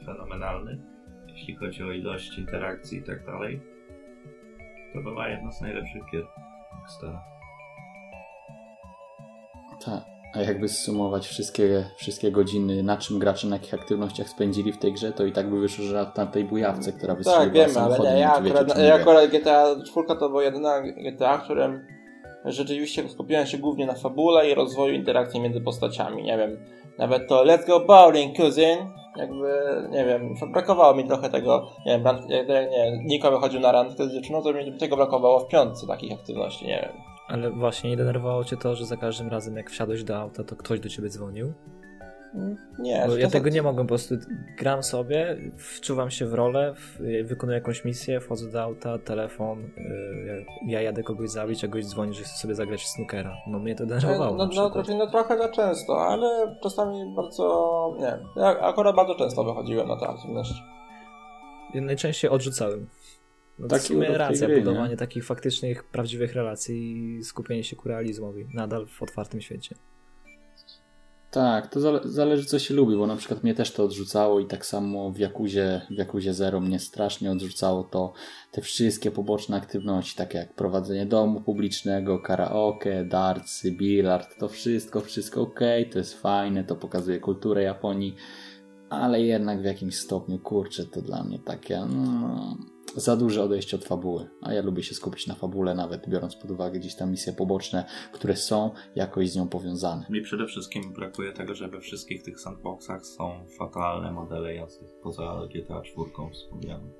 fenomenalny, jeśli chodzi o ilość interakcji i tak dalej. To była jedna z najlepszych gier. Tak. A jakby zsumować wszystkie, wszystkie godziny, na czym gracze, na jakich aktywnościach spędzili w tej grze, to i tak by wyszło, że na tej bujawce, która wystrzeliła Tak, wiemy, ale nie, ja wiecie, akurat, ja akurat GTA 4 to była jedyna GTA, w którym rzeczywiście skupiałem się głównie na fabule i rozwoju interakcji między postaciami. Nie wiem, nawet to Let's go bowling, cousin, jakby, nie wiem, brakowało mi trochę tego, nie wiem, rand, jak, nie, Niko wychodził na randkę z dziewczyną, to mi tego brakowało w piątce takich aktywności, nie wiem. Ale właśnie nie denerwowało cię to, że za każdym razem jak wsiadłeś do auta, to ktoś do ciebie dzwonił? Nie, Bo ja tego nie mogę, po prostu gram sobie, wczuwam się w rolę, wykonuję jakąś misję, wchodzę do auta, telefon, y, ja jadę kogoś zabić, a goś dzwoni, że chce sobie zagrać w snookera. No mnie to denerwowało No, no, raczej no trochę za często, ale czasami bardzo, nie ja akurat bardzo często wychodziłem na te aktywności. Ja najczęściej odrzucałem. No w sumie racja, gry, nie? budowanie takich faktycznych, prawdziwych relacji i skupienie się ku realizmowi, nadal w otwartym świecie. Tak, to zale- zależy co się lubi, bo na przykład mnie też to odrzucało i tak samo w Jakuzie, w Jakuzie Zero mnie strasznie odrzucało to te wszystkie poboczne aktywności, takie jak prowadzenie domu publicznego, karaoke, dartsy, billard, to wszystko, wszystko ok, to jest fajne, to pokazuje kulturę Japonii, ale jednak w jakimś stopniu, kurczę, to dla mnie takie, no, za duże odejście od fabuły, a ja lubię się skupić na fabule, nawet biorąc pod uwagę gdzieś tam misje poboczne, które są jakoś z nią powiązane. Mi przede wszystkim brakuje tego, że we wszystkich tych sandboxach są fatalne modele jazdy, poza GTA 4 wspomnianym.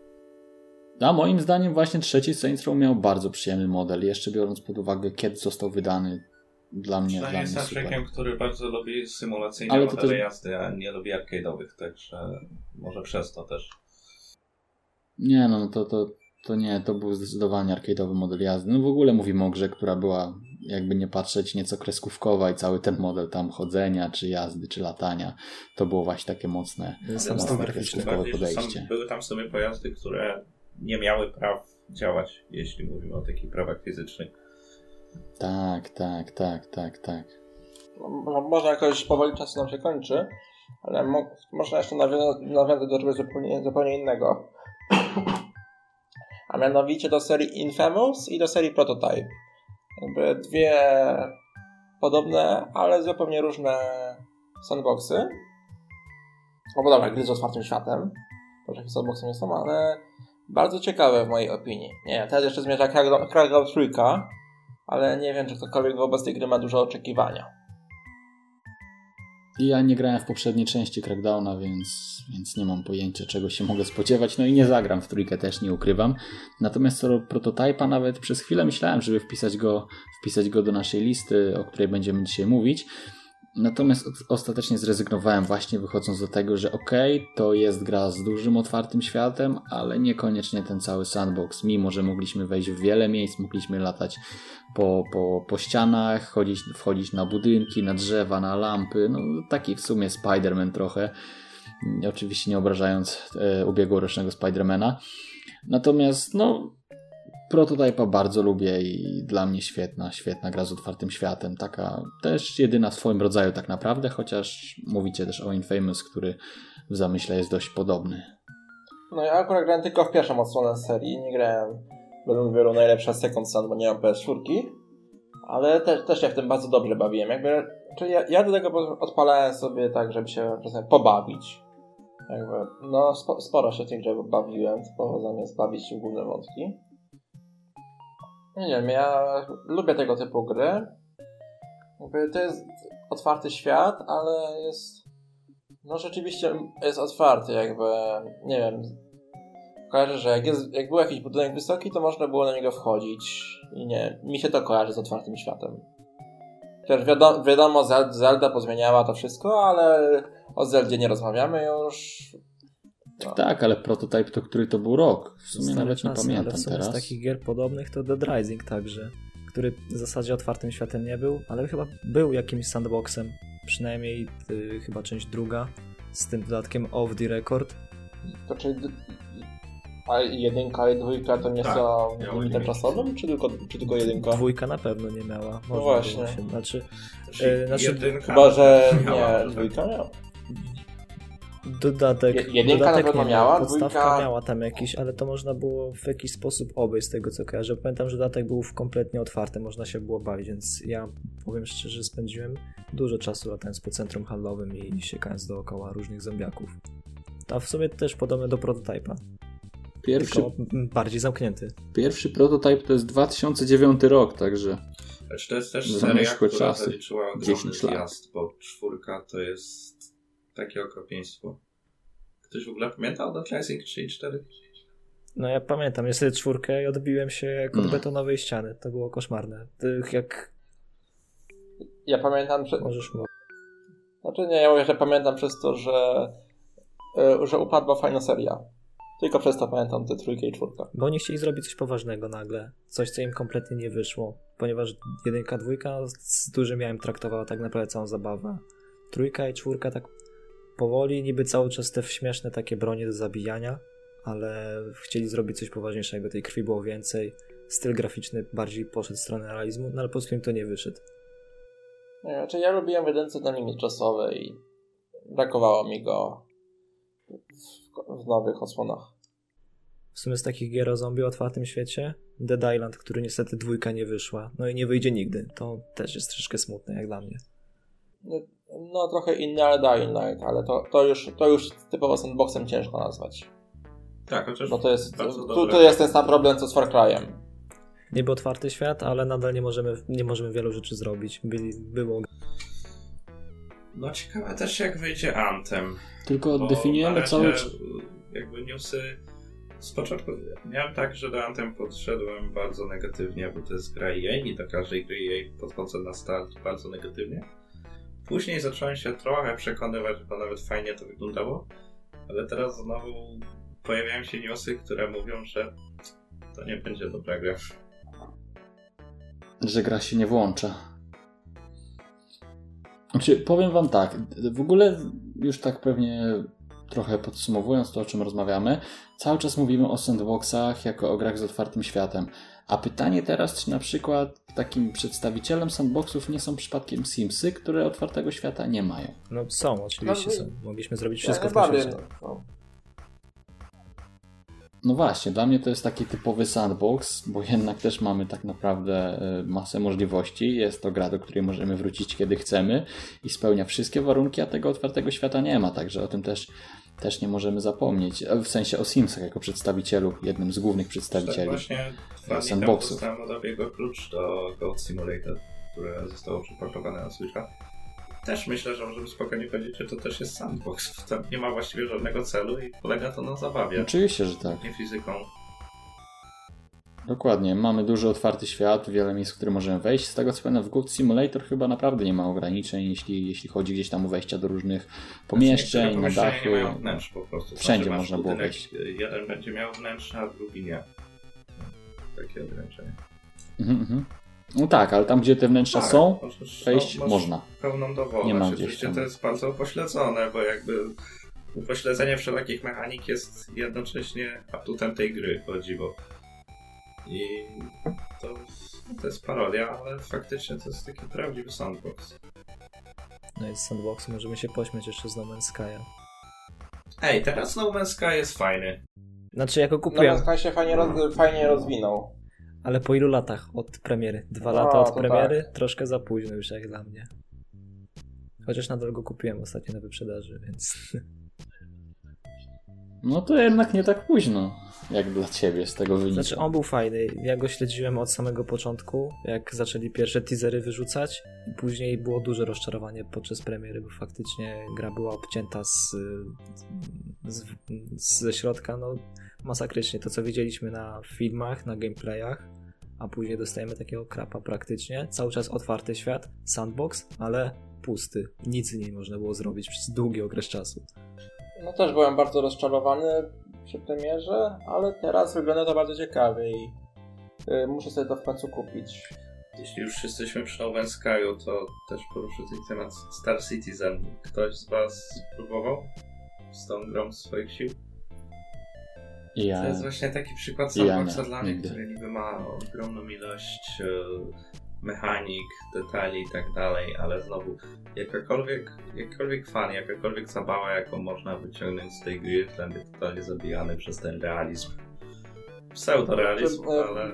A moim zdaniem właśnie trzeci Saints Row miał bardzo przyjemny model, jeszcze biorąc pod uwagę kiedy został wydany. Dla mnie, dla mnie jestem człowiekiem, który bardzo lubi symulacyjne Ale to modele też- jazdy, a nie lubi arcade'owych, także może przez to też. Nie, no to, to, to nie, to był zdecydowanie arcade'owy model jazdy. No w ogóle mówimy o grze, która była, jakby nie patrzeć, nieco kreskówkowa i cały ten model tam chodzenia, czy jazdy, czy latania, to było właśnie takie mocne, Sam mocne kreskówkowe bardziej, podejście. Są, były tam sobie pojazdy, które nie miały praw działać, jeśli mówimy o takich prawach fizycznych. Tak, tak, tak, tak, tak. Mo- Może jakoś powoli czas nam się kończy, ale mo- można jeszcze nawiązać, nawiązać do czegoś zupełnie, zupełnie innego. A mianowicie do serii Infamous i do serii Prototype. Jakby dwie podobne, ale zupełnie różne sandboxy. No bo dobra, gry z otwartym światem. Takie sandboxy nie są, ale bardzo ciekawe w mojej opinii. Nie, teraz jeszcze zmierza Crackdown Crackdown trójka, ale nie wiem, czy ktokolwiek wobec tej gry ma duże oczekiwania. Ja nie grałem w poprzedniej części Crackdowna, więc, więc nie mam pojęcia, czego się mogę spodziewać. No i nie zagram w trójkę, też nie ukrywam. Natomiast co do prototypa, nawet przez chwilę myślałem, żeby wpisać go, wpisać go do naszej listy, o której będziemy dzisiaj mówić. Natomiast ostatecznie zrezygnowałem właśnie wychodząc do tego, że okej, to jest gra z dużym otwartym światem, ale niekoniecznie ten cały sandbox. Mimo, że mogliśmy wejść w wiele miejsc, mogliśmy latać po, po, po ścianach, chodzić, wchodzić na budynki, na drzewa, na lampy. No taki w sumie Spider-Man trochę. Oczywiście nie obrażając e, ubiegłorocznego Spidermana. Natomiast no Prototypa bardzo lubię i dla mnie świetna, świetna gra z otwartym światem. Taka też jedyna w swoim rodzaju tak naprawdę, chociaż mówicie też o Infamous, który w zamyśle jest dość podobny. No ja akurat grałem tylko w pierwszą odsłonę serii, nie grałem według wielu najlepsza Second Sun, bo nie mam PS4, ale też, też się w tym bardzo dobrze bawiłem. Jakby, czyli ja, ja do tego odpalałem sobie tak, żeby się czasem pobawić. Jakby, no spo, sporo się w tej grze bawiłem, sporo zamiast bawić się w główne wątki. Nie wiem, ja lubię tego typu gry. Jakby to jest otwarty świat, ale jest no rzeczywiście jest otwarty, jakby, nie wiem, kojarzę, że jak, jest, jak był jakiś budynek wysoki, to można było na niego wchodzić i nie, mi się to kojarzy z otwartym światem. Też wiadomo, wiadomo Zel- Zelda pozmieniała to wszystko, ale o Zeldzie nie rozmawiamy już. No. Tak, ale prototyp to który to był rok? W sumie Stare nawet nie pamiętam ale w sumie teraz. z takich gier podobnych to Dead Rising także, który w zasadzie otwartym światem nie był, ale chyba był jakimś sandboxem, przynajmniej y, chyba część druga, z tym dodatkiem Off the Record. To czyli, a jedynka i dwójka to nie Tak, są limitem limit. czasowym, czy tylko, czy tylko jedynka? Dwójka na pewno nie miała. Można było właśnie. Się, znaczy, Znaczy, E, znaczy, jedynka Chyba, że miała, nie, tak. dwójka miała. Dodatek. Je- jedynka dodatek na pewno nie miała, podstawka dwójka- miała tam jakiś, ale to można było w jakiś sposób obejść z tego co kojarzę. Pamiętam, że dodatek był w kompletnie otwarty, można się było bawić, więc ja powiem szczerze, spędziłem dużo czasu latając po centrum handlowym i siekając dookoła różnych zombiaków. A w sumie też podobne do prototypa, Pierwszy, tylko bardziej zamknięty. pierwszy prototyp to jest 2009 rok, także Lecz to jest też seria, która czasy. zaliczyła ogromny 10 lat. zjazd, bo czwórka to jest takie okropieństwo. Ktoś w ogóle pamięta o Dead Rising 3 i 4? No ja pamiętam, ja sobie czwórkę i odbiłem się jak od No. betonowej ściany. To było koszmarne. Tych jak Ja pamiętam, że, możesz mówić. Znaczy nie, ja mówię, że pamiętam przez to, że, y, że upadła fajna seria. Tylko przez to pamiętam te trójkę i czwórkę. Bo oni chcieli zrobić coś poważnego nagle. Coś, co im kompletnie nie wyszło. Ponieważ jedynka, dwójka z dużym miałem traktowała tak naprawdę całą zabawę. Trójka i czwórka tak powoli, niby cały czas te śmieszne takie bronie do zabijania, ale chcieli zrobić coś poważniejszego. Tej krwi było więcej. Styl graficzny bardziej poszedł w stronę realizmu, no ale po prostu im to nie wyszedł. Znaczy ja lubiłem jedynce na limit czasowy i brakowało mi go w, w nowych odsłonach. W sumie z takich gier o zombie o otwartym świecie, Dead Island, który niestety dwójka nie wyszła, no i nie wyjdzie nigdy. To też jest troszeczkę smutne jak dla mnie. No, no trochę inny, ale Dying Light, ale to, to, już, to już typowo sandboxem ciężko nazwać. Tak, chociaż Bo to jest, tu, tu jest ten sam problem co z Far Cry'em. Niby otwarty świat, ale nadal nie możemy, nie możemy wielu rzeczy zrobić. Byli, było No ciekawe też jak wyjdzie Anthem. Tylko definiujemy cały... jakby newsy z początku miałem tak, że do Anthem podszedłem bardzo negatywnie, bo to jest gra EA i do każdej gry EA podchodzę na start bardzo negatywnie. Później zacząłem się trochę przekonywać, bo nawet fajnie to wyglądało, ale teraz znowu pojawiają się newsy, które mówią, że to nie będzie dobra gra. że gra się nie włącza. Znaczy, powiem wam tak, w ogóle już tak pewnie trochę podsumowując to, o czym rozmawiamy, cały czas mówimy o sandboxach jako o grach z otwartym światem. A pytanie teraz, czy na przykład takim przedstawicielem sandboxów nie są przypadkiem Simsy, które otwartego świata nie mają? No są, oczywiście No, są. Mogliśmy zrobić Ja wszystko w tym świecie. no. No właśnie, dla mnie to jest taki typowy sandbox, bo jednak też mamy tak naprawdę y, masę możliwości. Jest to gra, do której możemy wrócić kiedy chcemy i spełnia wszystkie warunki, a tego otwartego świata nie ma, także o tym też, też nie możemy zapomnieć. E, W sensie o Simsach jako przedstawicielu, jednym z głównych Tak przedstawicieli. właśnie dwa sandboxów. dostałem od Abiego klucz do Goat Simulator, które zostało przepakowane na Switcha. Też myślę, że możemy spokojnie powiedzieć, że to też jest sandbox. Tam nie ma właściwie żadnego celu i polega to na zabawie, Oczywiście, że tak. nie fizyką. Dokładnie. Mamy duży otwarty świat, wiele miejsc, w które możemy wejść. Z tego co pamiętam, w Goat Simulator chyba naprawdę nie ma ograniczeń, jeśli, jeśli chodzi gdzieś tam o wejścia do różnych pomieszczeń, na dachy. nie mają wnętrz po prostu. Wszędzie Znaczy, można było wejść. Jeden będzie miał wnętrze, a drugi nie. Takie ograniczenie. Mhm, mhm. No tak, ale tam, gdzie te wnętrza Tak, są, możesz- wejść no, można. Pełną dowolność. Nie ma Oczywiście gdzieś tam. to jest bardzo upośledzone, bo jakby upośledzenie wszelakich mechanik jest jednocześnie atutem tej gry, chodzi, bo i to, to jest parodia, ale faktycznie to jest taki prawdziwy sandbox. No jest sandbox, możemy się pośmiać jeszcze z No Man's Sky'a. Ej, teraz No Man's Sky jest fajny. Znaczy ja go No kupiłem, ten się fajnie, roz, fajnie rozwinął. ale po ilu latach od premiery? Dwa No, lata od premiery? Troszkę za późno już jak dla mnie. Chociaż nadal go kupiłem ostatnio na wyprzedaży, więc... No to jednak nie tak późno, jak dla ciebie z tego wynika. Znaczy on był fajny, ja go śledziłem od samego początku, jak zaczęli pierwsze teasery wyrzucać później było duże rozczarowanie podczas premiery, bo faktycznie gra była obcięta z, z, z, ze środka, no masakrycznie. To co widzieliśmy na filmach, na gameplayach, a później dostajemy takiego krapa praktycznie. Cały czas otwarty świat, sandbox, ale pusty. Nic z nim można było zrobić przez długi okres czasu. No też byłem bardzo rozczarowany przy premierze, ale teraz wygląda to bardzo ciekawie i y, muszę sobie to w końcu kupić. Jeśli już jesteśmy przy Man's Sky'u, to też poruszę ten temat Star Citizen. Ktoś z Was spróbował z tą grą swoich sił? I ja... To jest właśnie taki przykład Ja sandboxa nie, dla mnie, który niby ma ogromną ilość e, mechanik, detali i tak dalej, ale znowu jakakolwiek, jakikolwiek fan, jakakolwiek zabawa, jaką można wyciągnąć z tej gry, jest dla mnie totalnie zabijany przez ten realizm. Pseudorealizm, E, ale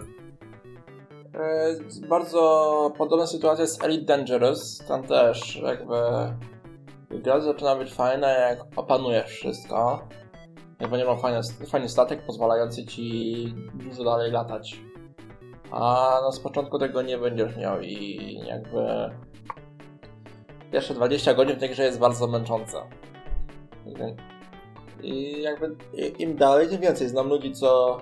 E, Bardzo podobna sytuacja jest Elite Dangerous. Tam też jakby gra zaczyna być fajna, jak opanujesz wszystko. Jak będzie miał fajny, fajny statek pozwalający ci dużo dalej latać. A no z początku tego nie będziesz miał i jakby pierwsze 20 godzin w tej grze jest bardzo męczące. I jakby im dalej, tym więcej. Znam ludzi, co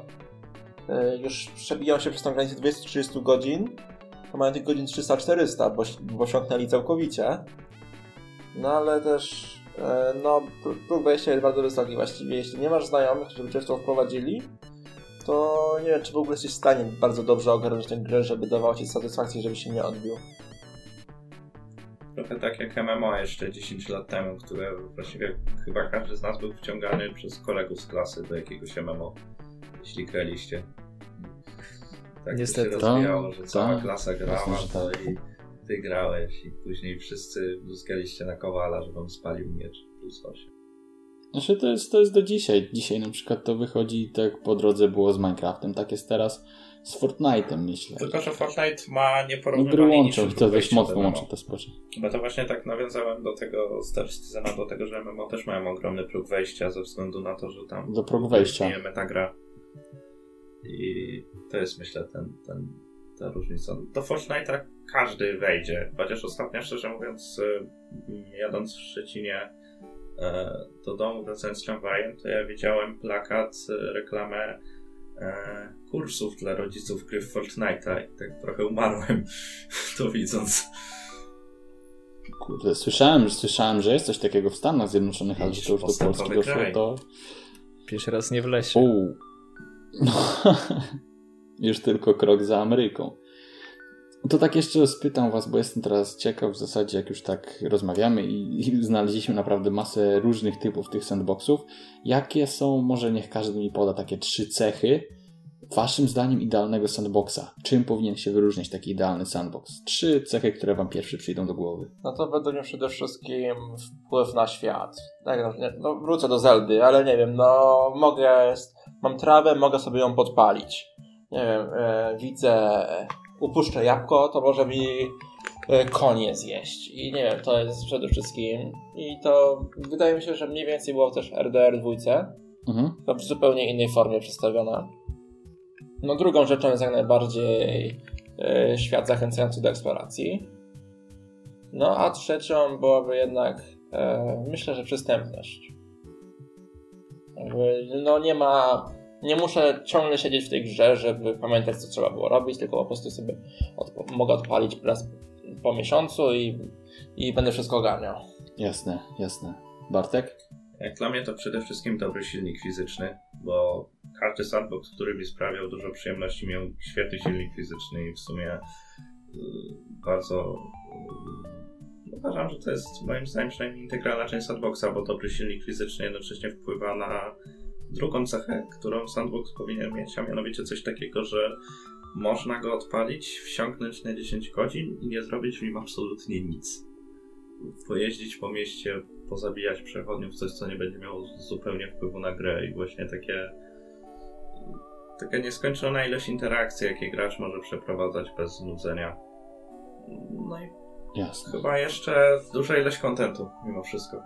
e, już przebiją się przez tą granicę 20-30 godzin, to mają tych godzin 300-400, bo, bo osiągnęli całkowicie. No ale też e, no, pró- próg wejścia jest bardzo wysoki. Właściwie jeśli nie masz znajomych, żeby cię w to wprowadzili, to nie wiem, czy w ogóle jesteś w stanie bardzo dobrze ogarnąć tę grę, żeby dawało ci satysfakcję, żeby się nie odbił. trochę tak jak MMO jeszcze 10 lat temu, które właściwie chyba każdy z nas był wciągany przez kolegów z klasy do jakiegoś MMO, jeśli graliście. Tak Niestety. to się rozwijało, Tak, że cała tak. klasa grała, Jasne, to tak. i ty grałeś i później wszyscy bluskaliście na kowala, że wam spalił miecz plus 8. Znaczy to jest, to jest do dzisiaj. Dzisiaj na przykład to wychodzi tak po drodze było z Minecraftem, tak jest teraz z Fortnite'em, myślę. Tylko, że Fortnite ma nieporównywalnie łączą to dość mocno łączy te spoczy. Bo to właśnie tak nawiązałem do tego Star Citizena, do tego, że MMO też mają ogromny próg wejścia ze względu na to, że tam Do progu wejścia. istnieje metagra. I to jest myślę ten, ten, ta różnica. Do Fortnite'a każdy wejdzie, chociaż ostatnio szczerze mówiąc e, jadąc w Szczecinie do domu wracając tramwajem, to ja widziałem plakat, e, reklamę e, kursów dla rodziców gry w Fortnite'a i tak trochę umarłem to widząc. Kurde, słyszałem, słyszałem, że jest coś takiego w Stanach Zjednoczonych, ale że to już do Postępowy Polski doszło, kraj. to... Pierwszy raz nie w lesie. Uuu. No, już tylko krok za Ameryką. To tak jeszcze spytam was, bo jestem teraz ciekaw w zasadzie, jak już tak rozmawiamy i, i znaleźliśmy naprawdę masę różnych typów tych sandboxów. Jakie są, może niech każdy mi poda takie trzy cechy, waszym zdaniem idealnego sandboxa? Czym powinien się wyróżniać taki idealny sandbox? Trzy cechy, które wam pierwsze przyjdą do głowy. No to według mnie przede wszystkim wpływ na świat. Tak, no, no wrócę do Zeldy, ale nie wiem, no mogę, mam trawę, mogę sobie ją podpalić. Nie wiem, e, widzę, upuszczę jabłko, to może mi e, konie zjeść. I nie wiem, to jest przede wszystkim. I to wydaje mi się, że mniej więcej było też RDR 2, Mhm. to w zupełnie innej formie przedstawiona. No drugą rzeczą jest jak najbardziej e, świat zachęcający do eksploracji. No a trzecią byłaby jednak e, myślę, że przystępność. Jakby, No nie ma, nie muszę ciągle siedzieć w tej grze, żeby pamiętać co trzeba było robić, tylko po prostu sobie odp- mogę odpalić raz po miesiącu i, i będę wszystko ogarniał. Jasne, jasne. Bartek? Jak dla mnie to przede wszystkim dobry silnik fizyczny, bo każdy sandbox, który mi sprawiał dużo przyjemności, miał świetny silnik fizyczny i w sumie y, bardzo y, uważam, że to jest moim zdaniem przynajmniej integralna część sandboxa, bo dobry silnik fizyczny jednocześnie wpływa na drugą cechę, którą sandbox powinien mieć, a mianowicie coś takiego, że można go odpalić, wsiąknąć na 10 godzin i nie zrobić w nim absolutnie nic. Pojeździć po mieście, pozabijać przechodniów, coś co nie będzie miało zupełnie wpływu na grę i właśnie takie taka nieskończona ilość interakcji, jakie gracz może przeprowadzać bez znudzenia. No i Jasne. chyba jeszcze duża ilość kontentu, mimo wszystko.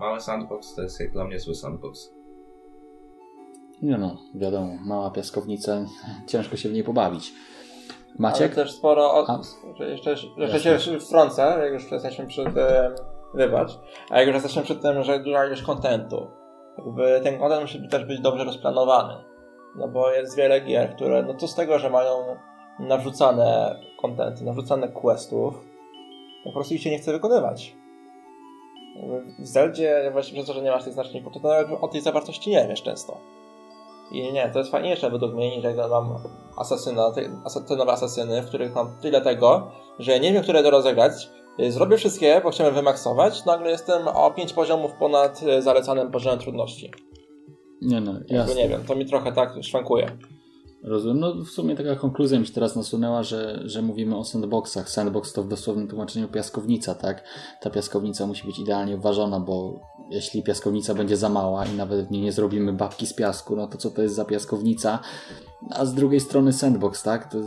Mały sandbox to jest jak dla mnie zły sandbox. Nie no, wiadomo, mała piaskownica, ciężko się w niej pobawić. Ale Maciek? też sporo. Od... Jeszcze, jeszcze się wtrącę, jak już jesteśmy przy tym. Wybacz. A jak już jesteśmy przy tym, że duża ilość kontentu. Jakby ten kontent musi też być dobrze rozplanowany. No bo jest wiele gier, które, no to z tego, że mają narzucane kontenty, narzucane questów, to po prostu ich się nie chce wykonywać. W Zeldzie właśnie przez to, że nie masz tych znaczników, to nawet o tej zawartości nie wiesz często. I nie, to jest fajniejsze według mnie, niż jak mam asasyna, te, te nowe asasyny, w których mam tyle tego, że nie wiem, które do rozegrać. Y, Zrobię wszystkie, bo chciałem wymaksować, nagle jestem o 5 poziomów ponad y, zalecanym poziomem trudności. Nie no, Jakby jasne. nie wiem, to mi trochę tak szwankuje. Rozumiem. No w sumie taka konkluzja mi się teraz nasunęła, że, że mówimy o sandboxach. Sandbox to w dosłownym tłumaczeniu piaskownica, tak? Ta piaskownica musi być idealnie uważana, bo jeśli piaskownica będzie za mała i nawet w niej nie zrobimy babki z piasku, no to co to jest za piaskownica? A z drugiej strony sandbox, tak? To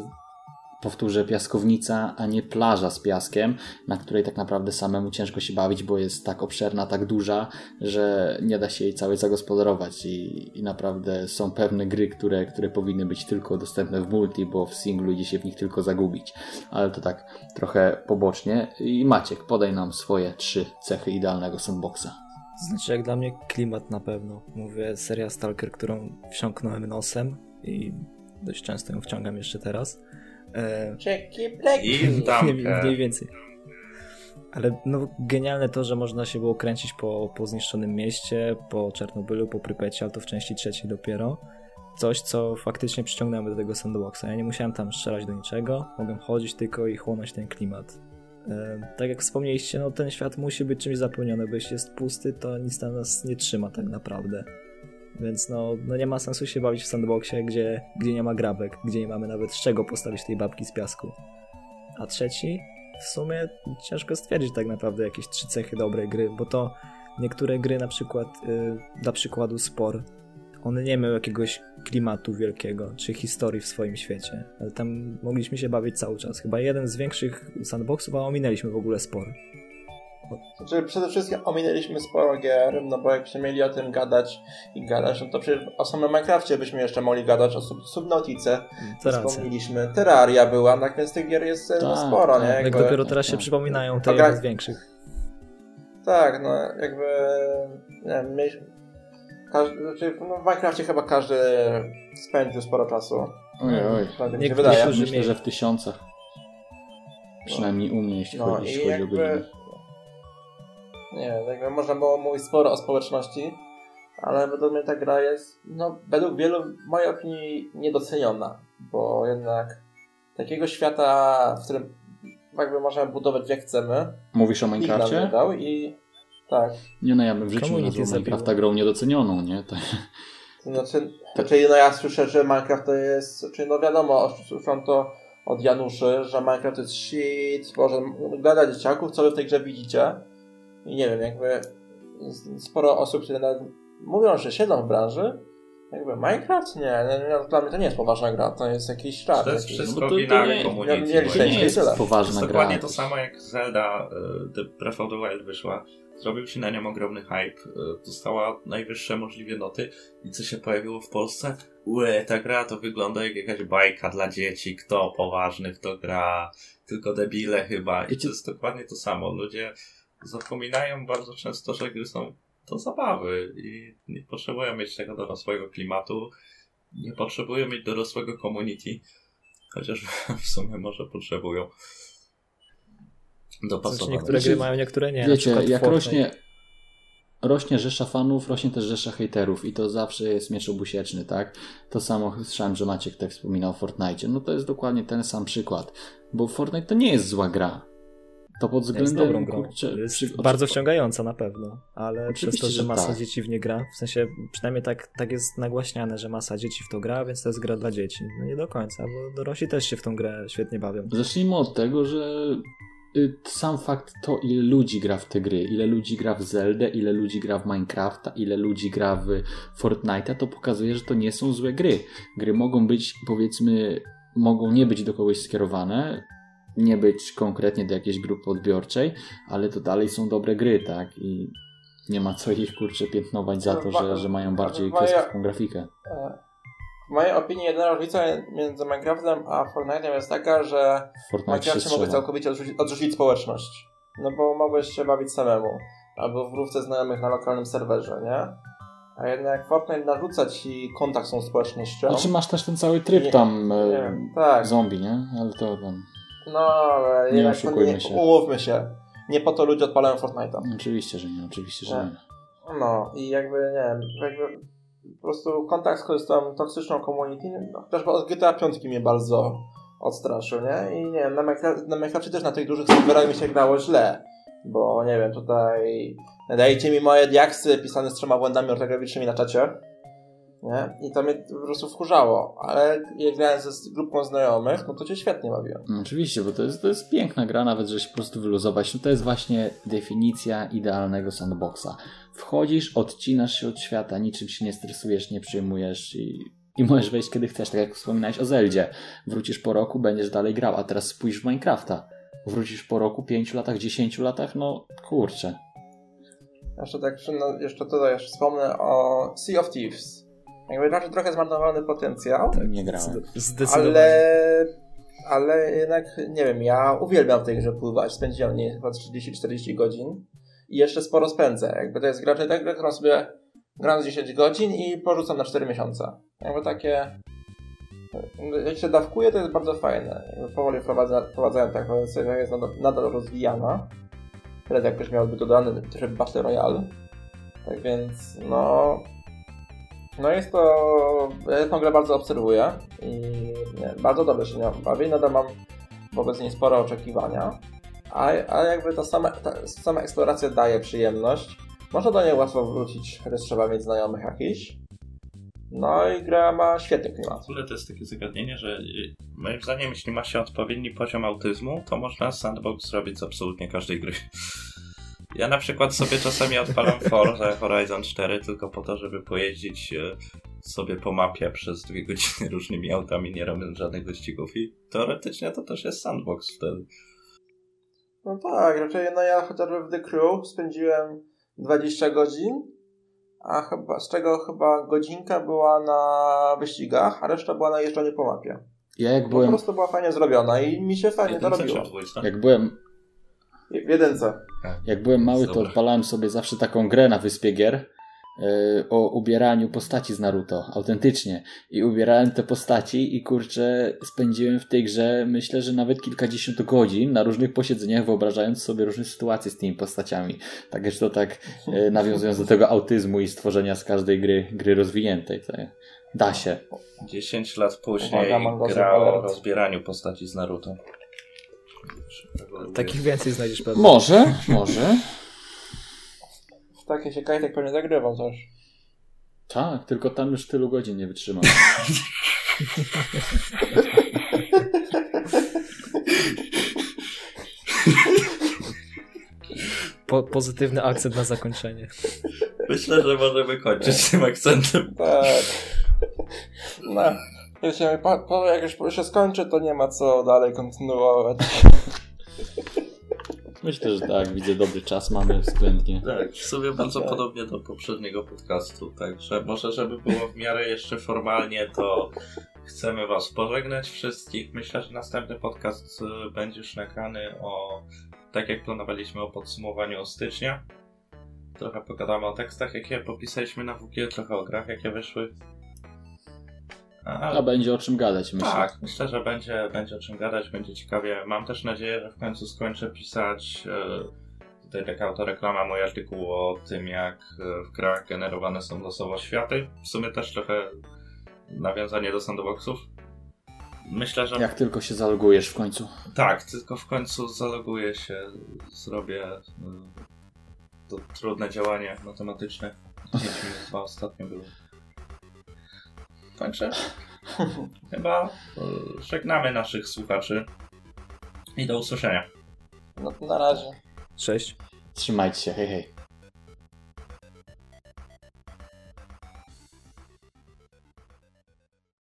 powtórzę, piaskownica, a nie plaża z piaskiem, na której tak naprawdę samemu ciężko się bawić, bo jest tak obszerna, tak duża, że nie da się jej całej zagospodarować i, i naprawdę są pewne gry, które, które powinny być tylko dostępne w multi, bo w singlu idzie się w nich tylko zagubić. Ale to tak trochę pobocznie. I Maciek, podaj nam swoje trzy cechy idealnego sandboxa. Znaczy, jak dla mnie klimat na pewno. Mówię, seria Stalker, którą wsiąknąłem nosem i dość często ją wciągam jeszcze teraz. E, Czeki, pleki. I w damkę. mniej więcej. Ale no, genialne to, że można się było kręcić po, po zniszczonym mieście, po Czarnobylu, po Prypeci, ale to w części trzeciej dopiero. Coś, co faktycznie przyciągnęło mnie do tego sandboxa. Ja nie musiałem tam strzelać do niczego, mogłem chodzić tylko i chłonąć ten klimat. E, tak jak wspomnieliście, no ten świat musi być czymś zapełniony, bo jeśli jest pusty, to nic tam nas nie trzyma tak naprawdę. Więc no, no nie ma sensu się bawić w sandboxie, gdzie, gdzie nie ma grabek, gdzie nie mamy nawet z czego postawić tej babki z piasku. A trzeci, w sumie ciężko stwierdzić tak naprawdę jakieś trzy cechy dobrej gry, bo to niektóre gry na przykład, y, dla przykładu Spor, one nie miały jakiegoś klimatu wielkiego, czy historii w swoim świecie, ale tam mogliśmy się bawić cały czas. Chyba jeden z większych sandboxów, a ominęliśmy w ogóle Spor. Znaczy, przede wszystkim ominęliśmy sporo gier, no bo jakbyśmy mieli o tym gadać i gadać, no to przecież o samym Minecrafcie byśmy jeszcze mogli gadać, o sub Subnautice To racja. wspomnieliśmy, Terraria była, tak więc tych gier jest no, Tak, sporo, tak. nie? Jak Jakby, dopiero teraz się tak. przypominają te jedne z większych. Tak, no jakby, nie wiem, mieliśmy, każdy, znaczy, no w Minecrafcie chyba każdy spędził sporo czasu. Oj, oj. Tak mi Nie- się wydaje. Myślę, że w tysiącach. Przynajmniej u mnie, jeśli No chodzi, jeśli chodzi o jakby, godziny. Nie wiem, jakby można było mówić sporo o społeczności, ale według mnie ta gra jest, no według wielu, w mojej opinii, niedoceniona, bo jednak takiego świata, w którym jakby możemy budować jak chcemy, Mówisz o nie Minecrafcie? dał i tak, Nie no, ja bym w życiu nie Community nazwał Minecrafta grą niedocenioną, nie? To, to znaczy, znaczy no ja słyszę, że Minecraft to jest, znaczy no wiadomo, słyszą to od Januszy, że Minecraft to jest shit, Boże, gra dla dzieciaków, co wy w tej grze widzicie i nie wiem, jakby sporo osób, które nawet mówią, że siedzą w branży, jakby Minecraft? Nie, nie, nie, dla mnie to nie jest poważna gra, to jest jakiś żart. To jest jakiś- wszystko No to- to nie- szczęście nie i jest tyle. To jest poważna gra. dokładnie to samo jak Zelda y, The Breath of the Wild wyszła. Zrobił się na nią ogromny hype, y, dostała najwyższe możliwe noty i co się pojawiło w Polsce? Ue, ta gra to wygląda jak jakaś bajka dla dzieci, kto poważny w to gra, tylko debile chyba. I to jest dokładnie to samo. Ludzie zapominają bardzo często, że gry są do zabawy i nie potrzebują mieć tego dorosłego klimatu, nie potrzebują mieć dorosłego community, chociaż w sumie może potrzebują. Znaczy Dopasowane. niektóre Znaczy, gry mają, niektóre nie. Wiecie, jak Fortnite. rośnie, rośnie rzesza fanów, rośnie też rzesza hejterów i to zawsze jest miecz obusieczny, tak? To samo słyszałem, że Maciek tak wspominał o Fortnite. No to jest dokładnie ten sam przykład, bo Fortnite to nie jest zła gra. To pod Jest względem, dobrą grą. kurczę, jest przy- bardzo wciągająca na pewno, ale Oczywiście, przez to, że że masa tak. dzieci w nie gra, w sensie przynajmniej tak, tak jest nagłaśniane, że masa dzieci w to gra, więc to jest gra dla dzieci. No nie do końca, bo dorośli też się w tą grę świetnie bawią. Zacznijmy od tego, że y, sam fakt to, ile ludzi gra w te gry, ile ludzi gra w Zeldę, ile ludzi gra w Minecrafta, ile ludzi gra w Fortnite'a, to pokazuje, że to nie są złe gry. Gry mogą być, powiedzmy, mogą nie być do kogoś skierowane, nie być konkretnie do jakiejś grupy odbiorczej, ale to dalej są dobre gry, tak? I nie ma co ich, kurczę, piętnować za to, że, że mają bardziej kreskową grafikę. E, W mojej opinii jedyna różnica między Minecraftem a Fortnite'em jest taka, że Fortnite się Minecrafcie mogłeś całkowicie odrzucić, odrzucić społeczność. No bo mogłeś się bawić samemu. Albo w grupce znajomych na lokalnym serwerze, nie? A jednak Fortnite narzuca ci kontakt z tą społecznością. Znaczy masz też ten cały tryb Nie- tam nie e, tak. zombie, nie? Ale to tam... No, ale Nie oszukujmy nie, się. umówmy się. Nie po to ludzie odpalają Fortnite'a. Oczywiście, że nie, oczywiście, że Nie. nie. No i jakby, nie wiem, jakby po prostu kontakt z tą toksyczną community, no, chociażby od GTA 5 mnie bardzo odstraszył, nie? I nie wiem, na, Minecraft, na też na tych dużych serwerach mi się grało źle, bo nie wiem, tutaj dajcie mi moje diaksy pisane z trzema błędami ortograficznymi na czacie, nie? I to mnie po prostu wkurzało, ale jak grałem ze z grupką znajomych, no to cię świetnie bawiłem. No, oczywiście, bo to jest, to jest piękna gra, nawet że się po prostu wyluzować. No to jest właśnie definicja idealnego sandboxa. Wchodzisz, odcinasz się od świata, niczym się nie stresujesz, nie przyjmujesz i, i możesz wejść kiedy chcesz, tak jak wspominałeś o Zeldzie. Wrócisz po roku, będziesz dalej grał, a teraz spójrz w Minecrafta. Wrócisz po roku, pięciu latach, dziesięciu latach, no kurczę. Jeszcze tak, no, jeszcze tutaj jeszcze wspomnę o Sea of Thieves. Jakby raczej trochę zmarnowany potencjał, nie grałem. Zde- Zdecydowanie. ale, ale jednak, nie wiem, ja uwielbiam w tej grze pływać. Spędziłem w niej chyba 30-40 godzin i jeszcze sporo spędzę. Jakby to jest gra, tak gra, którą sobie gram z 10 godzin i porzucam na 4 miesiące. Jakby takie... Jak się dawkuje, to jest bardzo fajne. Jakby powoli wprowadza, wprowadzają tak, seria jest nadal, nadal rozwijana. Teraz jak ktoś miałby dodany tryb Battle Royale. Tak więc, no... No jest to... Ja tę grę bardzo obserwuję i bardzo dobrze się nią bawię. Nadal mam wobec niej spore oczekiwania. A, jakby ta sama, ta sama eksploracja daje przyjemność. Można do niej łatwo wrócić, gdy trzeba mieć znajomych jakichś. No i gra ma świetny klimat. W ogóle to jest takie zagadnienie, że moim zdaniem, jeśli ma się odpowiedni poziom autyzmu, to można sandbox zrobić z absolutnie każdej gry. Ja na przykład sobie czasami odpalam Forza Horizon 4 tylko po to, żeby pojeździć e, sobie po mapie przez dwie godziny różnymi autami, nie robiąc żadnych wyścigów i teoretycznie to też jest sandbox wtedy. No tak, raczej no ja chociażby w The Crew spędziłem 20 godzin, a chyba, z czego chyba godzinka była na wyścigach, a reszta była na jeżdżeniu po mapie. Ja jak Po byłem, prostu była fajnie zrobiona i mi się fajnie to robiło. dwójce? jak byłem, W jedynce. Jak byłem mały, to odpalałem sobie zawsze taką grę na wyspie gier e, o ubieraniu postaci z Naruto, autentycznie. I ubierałem te postaci i kurczę, spędziłem w tej grze myślę, że nawet kilkadziesiąt godzin na różnych posiedzeniach, wyobrażając sobie różne sytuacje z tymi postaciami. Także to tak e, nawiązując do tego autyzmu i stworzenia z każdej gry, gry rozwiniętej. To da się. 10 lat później Uwaga, gra o rozbieraniu postaci z Naruto. Takich więcej znajdziesz pewnie. Może, może. W takie się Kajtek pewnie zagrywał też. Tak, tylko tam już tylu godzin nie wytrzymam. Po, pozytywny akcent na zakończenie. Myślę, że możemy kończyć tym akcentem. Tak. No. Wiecie, po, po, jak już się skończy, to nie ma co dalej kontynuować. Myślę, że tak, widzę dobry czas mamy względnie. Tak, w sumie bardzo Tak. podobnie do poprzedniego podcastu, także może żeby było w miarę jeszcze formalnie, to chcemy was pożegnać wszystkich. Myślę, że następny podcast y, będzie już nagrany o, tak jak planowaliśmy, o podsumowaniu stycznia. Trochę pogadamy o tekstach, jakie popisaliśmy na WG, trochę o grach, jakie wyszły. A będzie o czym gadać, myślę. Tak, myślę, że będzie, będzie o czym gadać, będzie ciekawie. Mam też nadzieję, że w końcu skończę pisać. E, tutaj taka autoreklama, mój artykuł o tym, jak e, w grach generowane są losowo światy. W sumie też trochę nawiązanie do sandboxów. Myślę, że Jak tylko się zalogujesz w końcu. tak, tylko w końcu zaloguję się, zrobię e, to trudne działanie matematyczne. 5 minut dwa ostatnio było. Także chyba żegnamy naszych słuchaczy i do usłyszenia. No, na razie. Cześć. Trzymajcie się, hej hej.